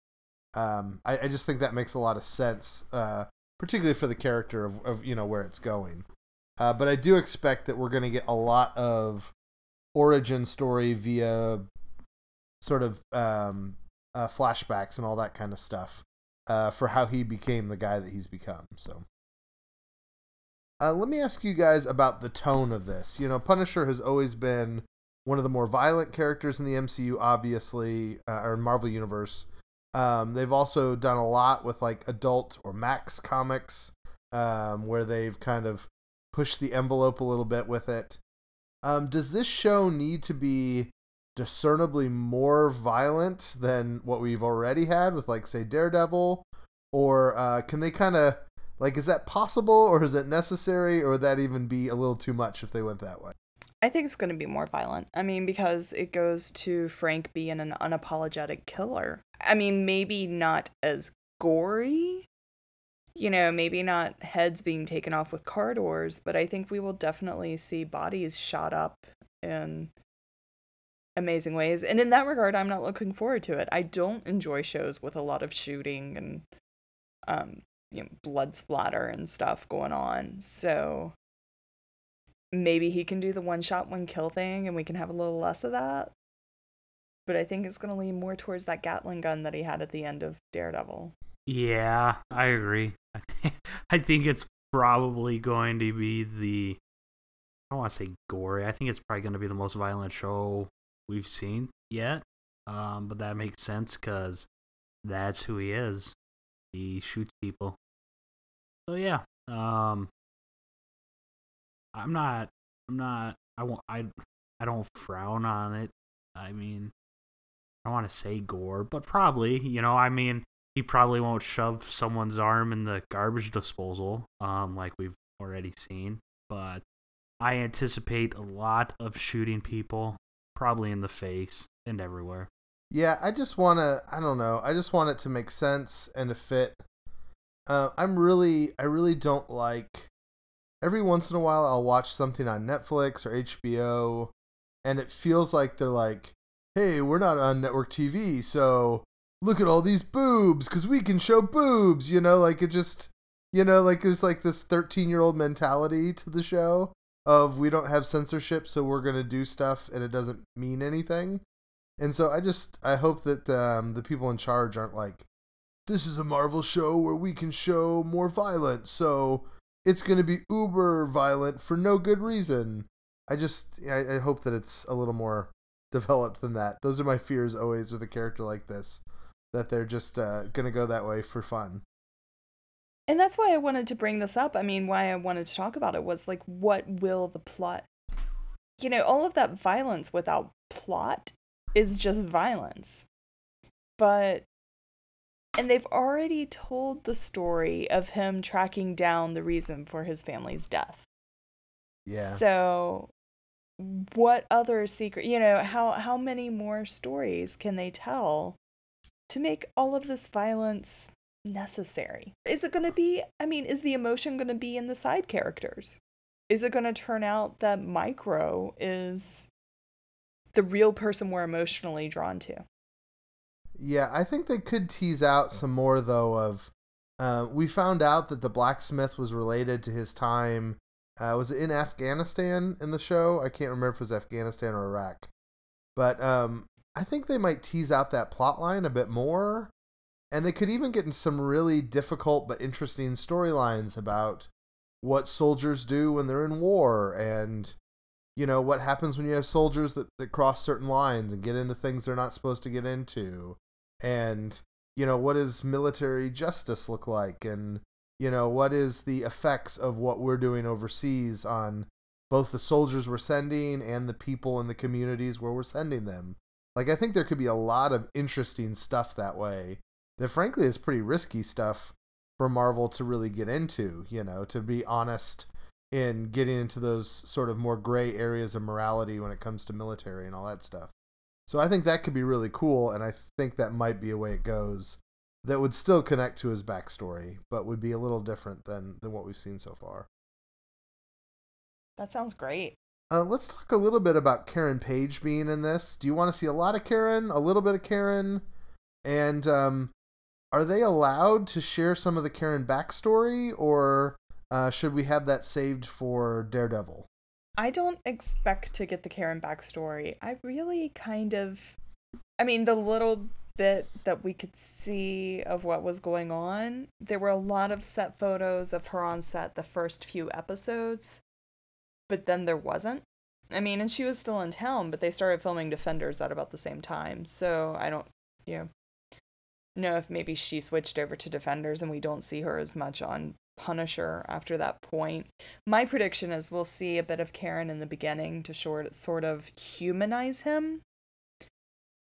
Um, I, I just think that makes a lot of sense, uh, particularly for the character of, of you know where it's going. Uh, but I do expect that we're going to get a lot of origin story via sort of um, uh, flashbacks and all that kind of stuff uh, for how he became the guy that he's become. So, uh, let me ask you guys about the tone of this. You know, Punisher has always been one of the more violent characters in the MCU, obviously, uh, or Marvel Universe. Um, they've also done a lot with like adult or Max comics, um, where they've kind of pushed the envelope a little bit with it. Um, does this show need to be discernibly more violent than what we've already had with, like, say, Daredevil? Or uh, can they kind of, like, is that possible or is it necessary or would that even be a little too much if they went that way? I think it's going to be more violent. I mean, because it goes to Frank being an unapologetic killer. I mean, maybe not as gory, you know, maybe not heads being taken off with car doors, but I think we will definitely see bodies shot up in amazing ways. And in that regard, I'm not looking forward to it. I don't enjoy shows with a lot of shooting and um, you know, blood splatter and stuff going on. So maybe he can do the one shot, one kill thing and we can have a little less of that. But I think it's going to lean more towards that Gatling gun that he had at the end of Daredevil. Yeah, I agree. I, think it's probably going to be the. I don't want to say gory. I think it's probably going to be the most violent show we've seen yet. Um, but that makes sense because that's who he is. He shoots people. So yeah, um, I'm not. I'm not. I won't. I. I don't frown on it. I mean, I don't want to say gore, but probably. You know, I mean, he probably won't shove someone's arm in the garbage disposal, um, like we've already seen. But I anticipate a lot of shooting people, probably in the face and everywhere. Yeah, I just want to. I don't know. I just want it to make sense and to fit. Uh, I'm really, I really don't like. Every once in a while, I'll watch something on Netflix or HBO, and it feels like they're like, "Hey, we're not on network TV, so look at all these boobs because we can show boobs." You know, like it just, you know, like there's like this 13 year old mentality to the show of we don't have censorship, so we're gonna do stuff, and it doesn't mean anything. And so I just I hope that um, the people in charge aren't like, this is a Marvel show where we can show more violence, so it's going to be uber violent for no good reason. I just I, I hope that it's a little more developed than that. Those are my fears always with a character like this, that they're just uh, going to go that way for fun. And that's why I wanted to bring this up. I mean, why I wanted to talk about it was like, what will the plot? You know, all of that violence without plot is just violence. But and they've already told the story of him tracking down the reason for his family's death. Yeah. So what other secret, you know, how how many more stories can they tell to make all of this violence necessary? Is it going to be I mean, is the emotion going to be in the side characters? Is it going to turn out that Micro is the real person we're emotionally drawn to. Yeah, I think they could tease out some more though. Of uh, we found out that the blacksmith was related to his time. Uh, was it in Afghanistan in the show? I can't remember if it was Afghanistan or Iraq, but um, I think they might tease out that plot line a bit more, and they could even get in some really difficult but interesting storylines about what soldiers do when they're in war and you know what happens when you have soldiers that, that cross certain lines and get into things they're not supposed to get into and you know what does military justice look like and you know what is the effects of what we're doing overseas on both the soldiers we're sending and the people in the communities where we're sending them like i think there could be a lot of interesting stuff that way that frankly is pretty risky stuff for marvel to really get into you know to be honest in getting into those sort of more gray areas of morality when it comes to military and all that stuff. So I think that could be really cool, and I think that might be a way it goes that would still connect to his backstory, but would be a little different than than what we've seen so far. That sounds great. Uh, let's talk a little bit about Karen Page being in this. Do you want to see a lot of Karen, a little bit of Karen, and um, are they allowed to share some of the Karen backstory, or uh, should we have that saved for Daredevil? I don't expect to get the Karen backstory. I really kind of, I mean, the little bit that we could see of what was going on, there were a lot of set photos of her on set the first few episodes, but then there wasn't. I mean, and she was still in town, but they started filming Defenders at about the same time. So I don't, know, know if maybe she switched over to Defenders and we don't see her as much on Punisher after that point. My prediction is we'll see a bit of Karen in the beginning to short, sort of humanize him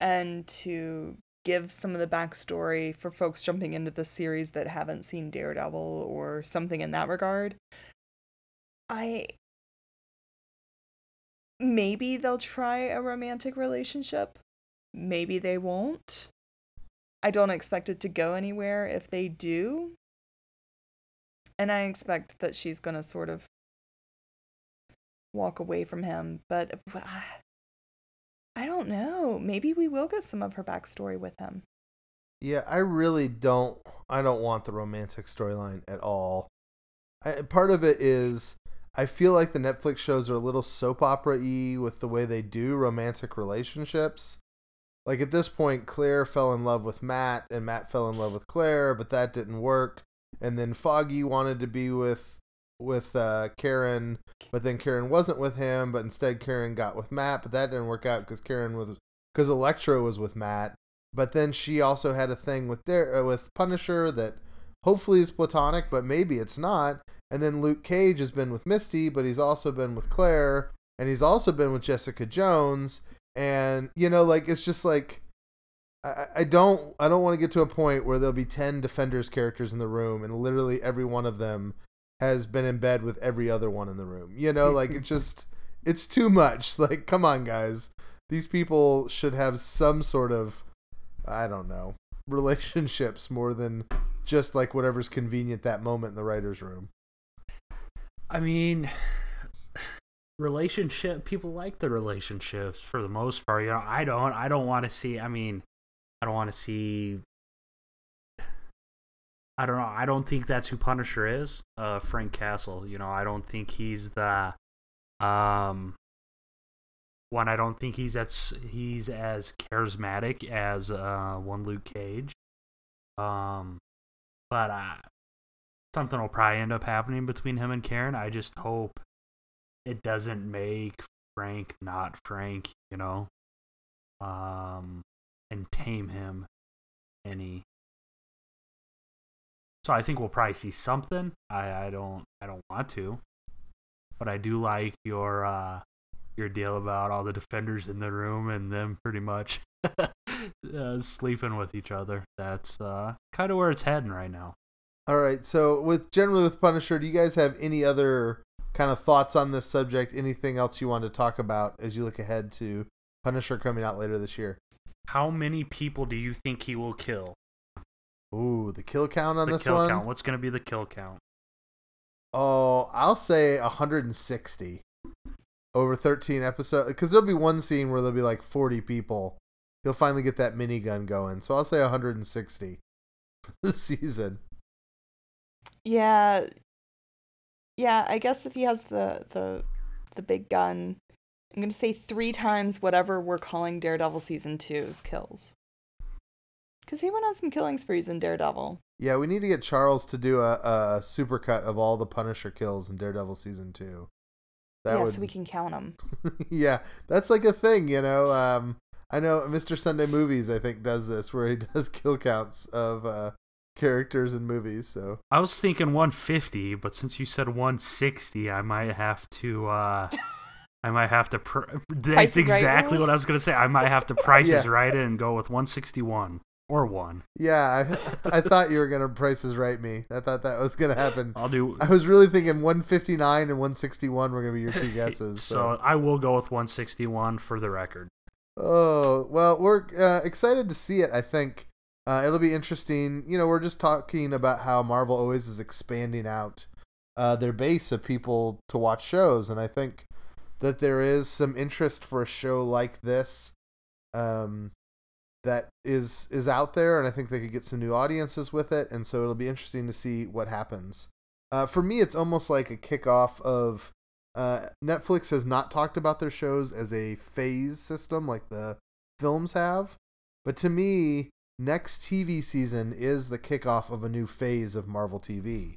and to give some of the backstory for folks jumping into the series that haven't seen Daredevil or something in that regard. I maybe they'll try a romantic relationship. Maybe they won't. I don't expect it to go anywhere if they do. And I expect that she's going to sort of walk away from him. But uh, I don't know. Maybe we will get some of her backstory with him. Yeah, I really don't. I don't want the romantic storyline at all. I, part of it is I feel like the Netflix shows are a little soap opera y with the way they do romantic relationships. Like at this point, Claire fell in love with Matt, and Matt fell in love with Claire, but that didn't work. And then Foggy wanted to be with with uh, Karen, but then Karen wasn't with him, but instead Karen got with Matt, but that didn't work out because Karen was because Elektra was with Matt. But then she also had a thing with their uh, with Punisher that hopefully is platonic, but maybe it's not. And then Luke Cage has been with Misty, but he's also been with Claire, and he's also been with Jessica Jones. And you know, like it's just like I, I don't I don't want to get to a point where there'll be ten Defenders characters in the room, and literally every one of them has been in bed with every other one in the room. You know, like it's just it's too much. Like, come on, guys. These people should have some sort of I don't know relationships more than just like whatever's convenient that moment in the writers' room. I mean, relationship people like the relationships for the most part. You know, I don't. I don't want to see. I mean, I don't want to see. I don't know. I don't think that's who Punisher is. Uh, Frank Castle. You know, I don't think he's the. Um. One, I don't think he's as he's as charismatic as uh one Luke Cage. Um, but uh, something will probably end up happening between him and Karen. I just hope it doesn't make Frank not Frank, you know, um, and tame him any. So I think we'll probably see something. I, I don't I don't want to, but I do like your uh, your deal about all the defenders in the room and them pretty much uh, sleeping with each other. That's uh, kind of where it's heading right now. All right. So with generally with Punisher, do you guys have any other kind of thoughts on this subject? Anything else you want to talk about as you look ahead to Punisher coming out later this year? How many people do you think he will kill? Ooh, the kill count on the this kill one. Count. What's going to be the kill count? Oh, I'll say 160 over 13 episodes because there'll be one scene where there'll be like 40 people. He'll finally get that minigun going. So I'll say 160 for the season. Yeah. Yeah, I guess if he has the the the big gun, I'm going to say 3 times whatever we're calling Daredevil season 2's kills. Cuz he went on some killing sprees in Daredevil. Yeah, we need to get Charles to do a, a supercut of all the Punisher kills in Daredevil season 2. That yeah, would... so we can count them. yeah, that's like a thing, you know. Um, I know Mr. Sunday Movies, I think, does this where he does kill counts of uh, characters in movies. So I was thinking 150, but since you said 160, I might have to. Uh, I might have to. Pr- that's exactly right what I was gonna say. I might have to prices yeah. right and go with 161 or one. Yeah, I, I thought you were gonna prices right me. I thought that was gonna happen. I'll do. I was really thinking 159 and 161 were gonna be your two guesses. so. so I will go with 161 for the record. Oh well, we're uh, excited to see it. I think uh, it'll be interesting. You know, we're just talking about how Marvel always is expanding out uh, their base of people to watch shows, and I think that there is some interest for a show like this um, that is is out there, and I think they could get some new audiences with it, and so it'll be interesting to see what happens. Uh, for me, it's almost like a kickoff of uh, Netflix has not talked about their shows as a phase system like the films have, but to me, next TV season is the kickoff of a new phase of Marvel TV.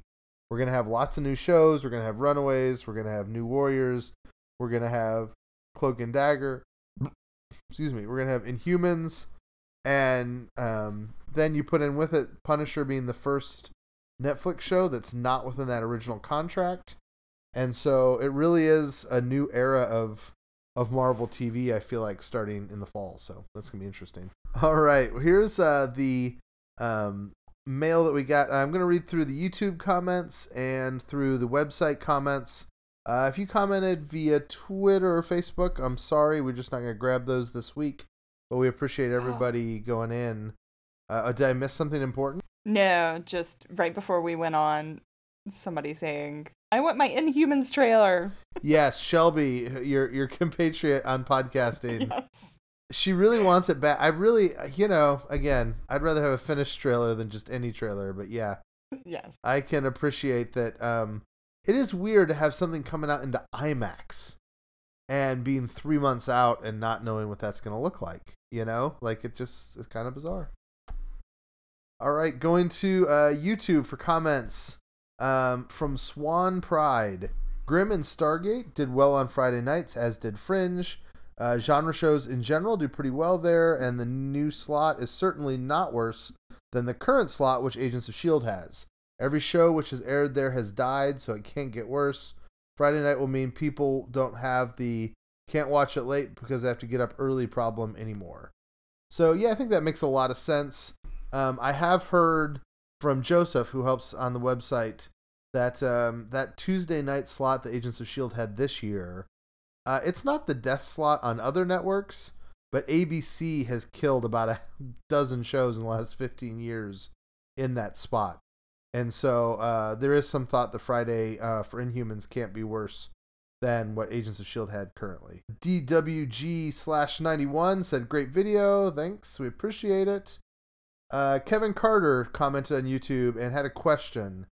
We're to have lots of new shows. We're to have Runaways. We're to have New Warriors. We're to have Cloak and Dagger. Excuse me. We're to have Inhumans. And um, then you put in with it Punisher being the first Netflix show that's not within that original contract. And so it really is a new era of of Marvel TV. I feel like starting in the fall, so that's gonna be interesting. All right, here's uh, the um, mail that we got. I'm gonna read through the YouTube comments and through the website comments. Uh, if you commented via Twitter or Facebook, I'm sorry, we're just not gonna grab those this week. But we appreciate everybody oh. going in. Uh, did I miss something important? No, just right before we went on, somebody saying I want my Inhumans trailer. yes, Shelby, your your compatriot on podcasting. yes. she really wants it back. I really, you know, again, I'd rather have a finished trailer than just any trailer. But yeah, Yes. I can appreciate that. Um, it is weird to have something coming out into IMAX and being three months out and not knowing what that's going to look like. You know, like it just is kind of bizarre. All right, going to uh, YouTube for comments um, from Swan Pride. Grimm and Stargate did well on Friday nights, as did Fringe. Uh, genre shows in general do pretty well there, and the new slot is certainly not worse than the current slot which Agents of S.H.I.E.L.D. has. Every show which has aired there has died, so it can't get worse. Friday night will mean people don't have the can't watch it late because they have to get up early problem anymore. So, yeah, I think that makes a lot of sense. Um, I have heard from Joseph, who helps on the website, that um, that Tuesday night slot the Agents of S.H.I.E.L.D. had this year, uh, it's not the death slot on other networks, but ABC has killed about a dozen shows in the last 15 years in that spot. And so uh, there is some thought the Friday uh, for Inhumans can't be worse than what Agents of S.H.I.E.L.D. had currently. DWG slash 91 said, Great video. Thanks. We appreciate it. Uh, Kevin Carter commented on YouTube and had a question.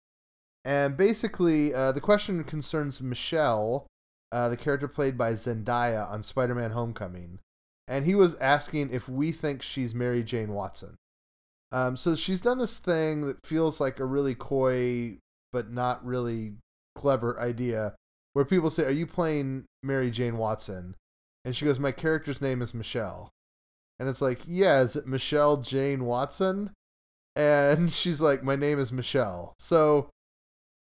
And basically, uh, the question concerns Michelle, uh, the character played by Zendaya on Spider Man Homecoming. And he was asking if we think she's Mary Jane Watson. Um, so she's done this thing that feels like a really coy but not really clever idea where people say, Are you playing Mary Jane Watson? And she goes, My character's name is Michelle. And it's like, Yeah, is it Michelle Jane Watson? And she's like, My name is Michelle. So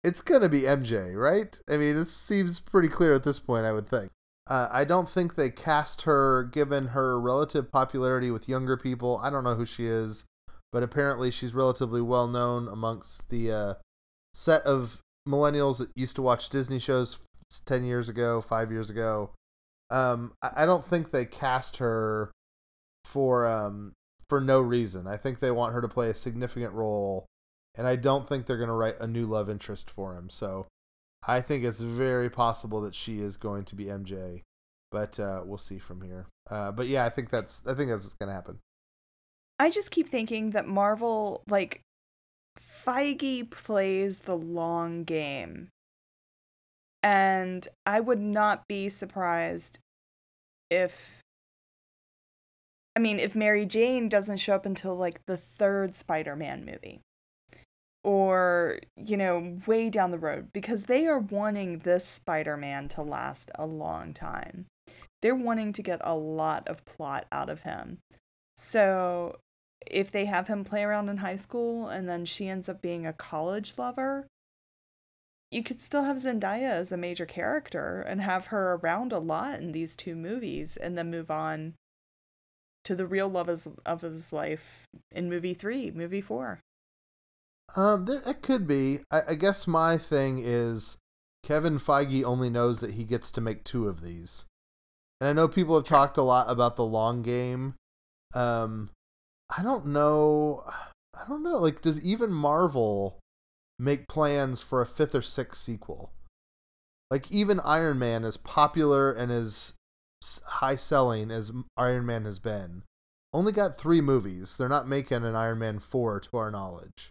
it's to be MJ, right? I mean, this seems pretty clear at this point, I would think. Uh, I don't think they cast her given her relative popularity with younger people. I don't know who she is but apparently she's relatively well known amongst the uh, set of millennials that used to watch Disney shows 10 years ago, five years ago. Um, I, I don't think they cast her for um, for no reason. I think they want her to play a significant role, and I don't think they're going to write a new love interest for him. So I think it's very possible that she is going to be MJ, but uh, we'll see from here. Uh, but yeah, I think that's I think that's what's going to happen. I just keep thinking that Marvel, like, Feige plays the long game. And I would not be surprised if. I mean, if Mary Jane doesn't show up until, like, the third Spider Man movie. Or, you know, way down the road, because they are wanting this Spider Man to last a long time. They're wanting to get a lot of plot out of him. So if they have him play around in high school and then she ends up being a college lover, you could still have Zendaya as a major character and have her around a lot in these two movies and then move on to the real love of his life in movie three, movie four. Um, there it could be. I, I guess my thing is Kevin Feige only knows that he gets to make two of these, and I know people have talked a lot about the long game. Um, I don't know. I don't know. Like, does even Marvel make plans for a fifth or sixth sequel? Like, even Iron Man, as popular and as high selling as Iron Man has been, only got three movies. They're not making an Iron Man 4 to our knowledge.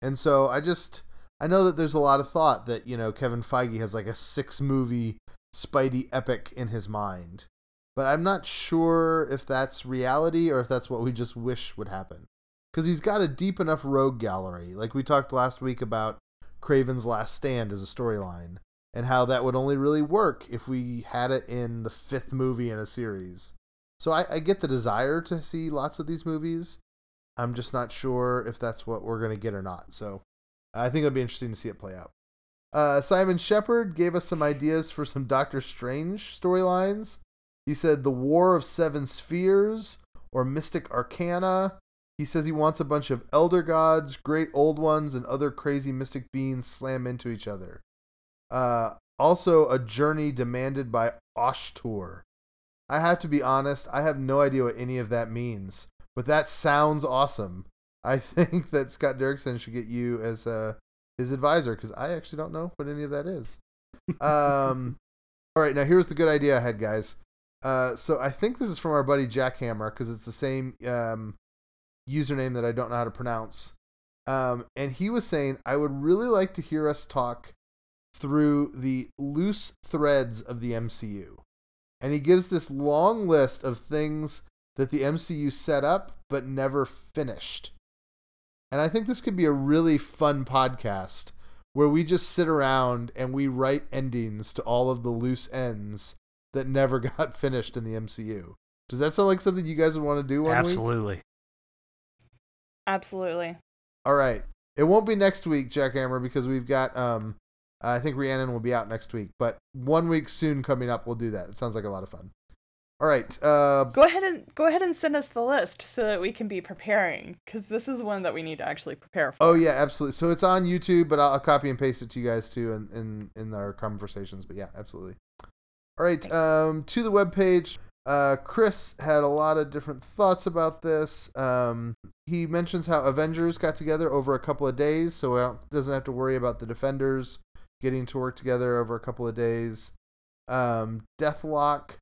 And so I just. I know that there's a lot of thought that, you know, Kevin Feige has like a six movie Spidey epic in his mind but I'm not sure if that's reality or if that's what we just wish would happen. Because he's got a deep enough rogue gallery. Like we talked last week about Kraven's Last Stand as a storyline, and how that would only really work if we had it in the fifth movie in a series. So I, I get the desire to see lots of these movies. I'm just not sure if that's what we're going to get or not. So I think it'll be interesting to see it play out. Uh, Simon Shepard gave us some ideas for some Doctor Strange storylines. He said the War of Seven Spheres or Mystic Arcana. He says he wants a bunch of elder gods, great old ones, and other crazy mystic beings slam into each other. Uh, also, a journey demanded by Ashtur. I have to be honest, I have no idea what any of that means, but that sounds awesome. I think that Scott Derrickson should get you as uh, his advisor because I actually don't know what any of that is. Um, all right, now here's the good idea I had, guys. Uh, so I think this is from our buddy Jackhammer because it's the same um, username that I don't know how to pronounce. Um, and he was saying, I would really like to hear us talk through the loose threads of the MCU. And he gives this long list of things that the MCU set up but never finished. And I think this could be a really fun podcast where we just sit around and we write endings to all of the loose ends that never got finished in the MCU. Does that sound like something you guys would want to do one Absolutely. week? Absolutely. All right. It won't be next week, Jackhammer, because we've got um I think Rhiannon will be out next week, but one week soon coming up we'll do that. It sounds like a lot of fun. All right. Uh Go ahead and go ahead and send us the list so that we can be preparing because this is one that we need to actually prepare for. Oh yeah, absolutely. So it's on YouTube, but I'll, I'll copy and paste it to you guys too in in, in our conversations. But yeah, absolutely. All right. Um, to the webpage. Uh, Chris had a lot of different thoughts about this. Um, he mentions how Avengers got together over a couple of days, so it doesn't have to worry about the Defenders getting to work together over a couple of days. Um, Deathlok,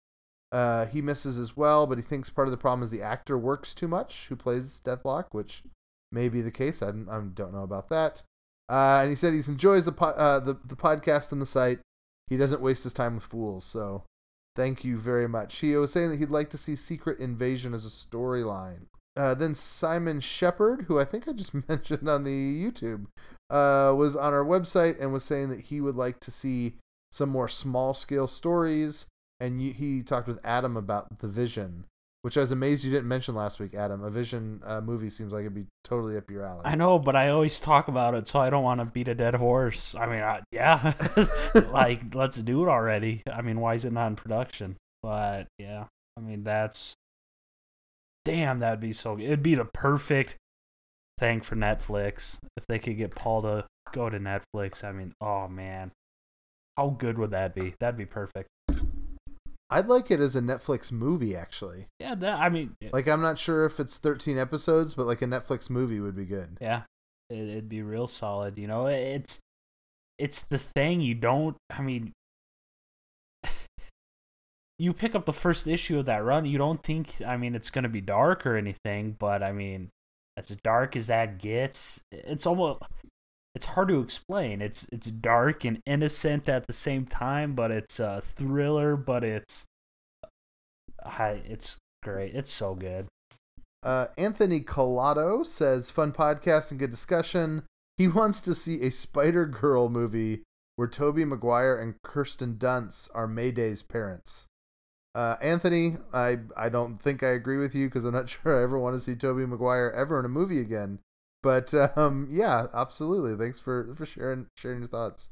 uh, he misses as well, but he thinks part of the problem is the actor works too much who plays Deathlok, which may be the case. I, I don't know about that. Uh, and he said he enjoys the, po- uh, the the podcast and the site. He doesn't waste his time with fools. So, thank you very much. He was saying that he'd like to see Secret Invasion as a storyline. Uh, then Simon Shepard, who I think I just mentioned on the YouTube, uh, was on our website and was saying that he would like to see some more small scale stories. And he talked with Adam about the Vision, which I was amazed you didn't mention last week. Adam, a Vision uh, movie seems like it'd be totally up your alley. I know, but I always talk about it, so I don't want to beat a dead horse. I mean, I, yeah, like let's do it already. I mean, why is it not in production? But yeah, I mean that's damn, that'd be so. It'd be the perfect thing for Netflix if they could get Paul to go to Netflix. I mean, oh man, how good would that be? That'd be perfect. I'd like it as a Netflix movie, actually. Yeah, that I mean, Like, I'm not sure if it's 13 episodes, but like a Netflix movie would be good. Yeah, it, it'd be real solid. You know, it's it's the thing you don't. I mean, you pick up the first issue of that run, you don't think. I mean, it's gonna be dark or anything, but I mean, as dark as that gets, it's almost. It's hard to explain. It's it's dark and innocent at the same time, but it's a thriller. But it's, I it's great. It's so good. Uh, Anthony Collado says, "Fun podcast and good discussion." He wants to see a Spider Girl movie where Tobey Maguire and Kirsten Dunst are Mayday's parents. Uh, Anthony, I I don't think I agree with you because I'm not sure I ever want to see Tobey Maguire ever in a movie again. But um, yeah, absolutely. Thanks for for sharing sharing your thoughts.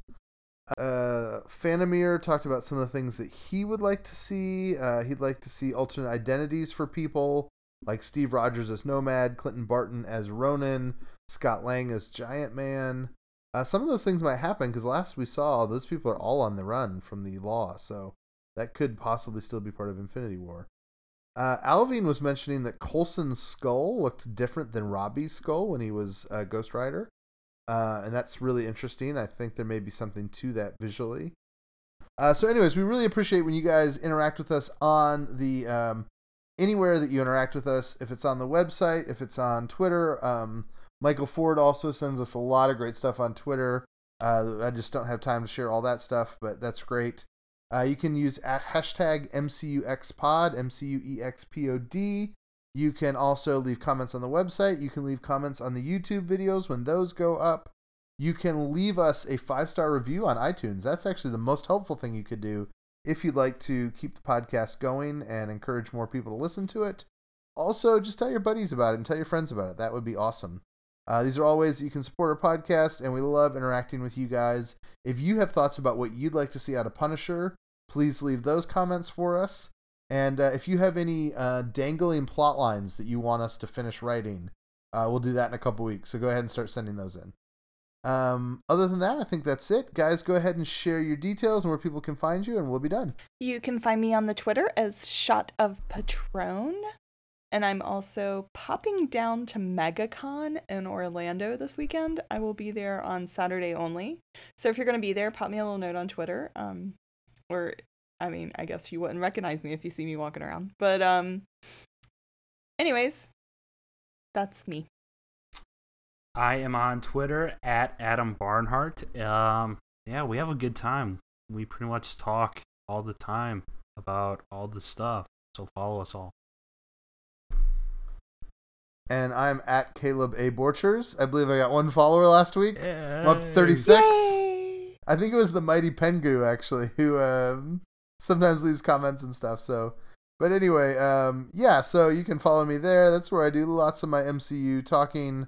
Uh, Fanamir talked about some of the things that he would like to see. Uh, he'd like to see alternate identities for people like Steve Rogers as Nomad, Clinton Barton as Ronin, Scott Lang as Giant Man. Uh, some of those things might happen because last we saw, those people are all on the run from the law, so that could possibly still be part of Infinity War. Uh, Alvin was mentioning that Coulson's skull looked different than Robbie's skull when he was uh, Ghost Rider. Uh, and that's really interesting. I think there may be something to that visually. Uh, so, anyways, we really appreciate when you guys interact with us on the um, anywhere that you interact with us. If it's on the website, if it's on Twitter, um, Michael Ford also sends us a lot of great stuff on Twitter. Uh, I just don't have time to share all that stuff, but that's great. Uh, you can use hashtag MCUXPod, MCUEXPOD. You can also leave comments on the website. You can leave comments on the YouTube videos when those go up. You can leave us a five star review on iTunes. That's actually the most helpful thing you could do if you'd like to keep the podcast going and encourage more people to listen to it. Also, just tell your buddies about it and tell your friends about it. That would be awesome. Uh, these are all ways that you can support our podcast, and we love interacting with you guys. If you have thoughts about what you'd like to see out of Punisher, please leave those comments for us. And uh, if you have any uh, dangling plot lines that you want us to finish writing, uh, we'll do that in a couple weeks. So go ahead and start sending those in. Um, other than that, I think that's it. Guys, go ahead and share your details and where people can find you, and we'll be done. You can find me on the Twitter as Shot of Patron. And I'm also popping down to MegaCon in Orlando this weekend. I will be there on Saturday only. So if you're going to be there, pop me a little note on Twitter. Um, or I mean, I guess you wouldn't recognize me if you see me walking around. But um anyways, that's me. I am on Twitter at Adam Barnhart. Um, yeah, we have a good time. We pretty much talk all the time about all the stuff. So follow us all. And I'm at Caleb A. Borchers. I believe I got one follower last week. I'm up to 36. Yay! I think it was the Mighty Pengu, actually, who um, sometimes leaves comments and stuff. So, but anyway, um, yeah, so you can follow me there. That's where I do lots of my MCU talking,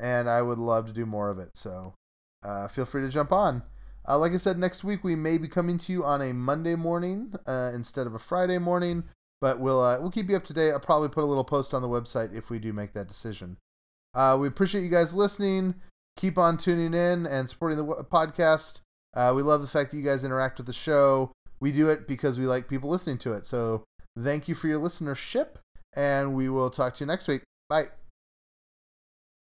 and I would love to do more of it. So, uh, feel free to jump on. Uh, like I said, next week we may be coming to you on a Monday morning uh, instead of a Friday morning, but we'll uh, we'll keep you up to date. I'll probably put a little post on the website if we do make that decision. Uh, we appreciate you guys listening. Keep on tuning in and supporting the w- podcast. Uh, we love the fact that you guys interact with the show. We do it because we like people listening to it. So thank you for your listenership, and we will talk to you next week. Bye.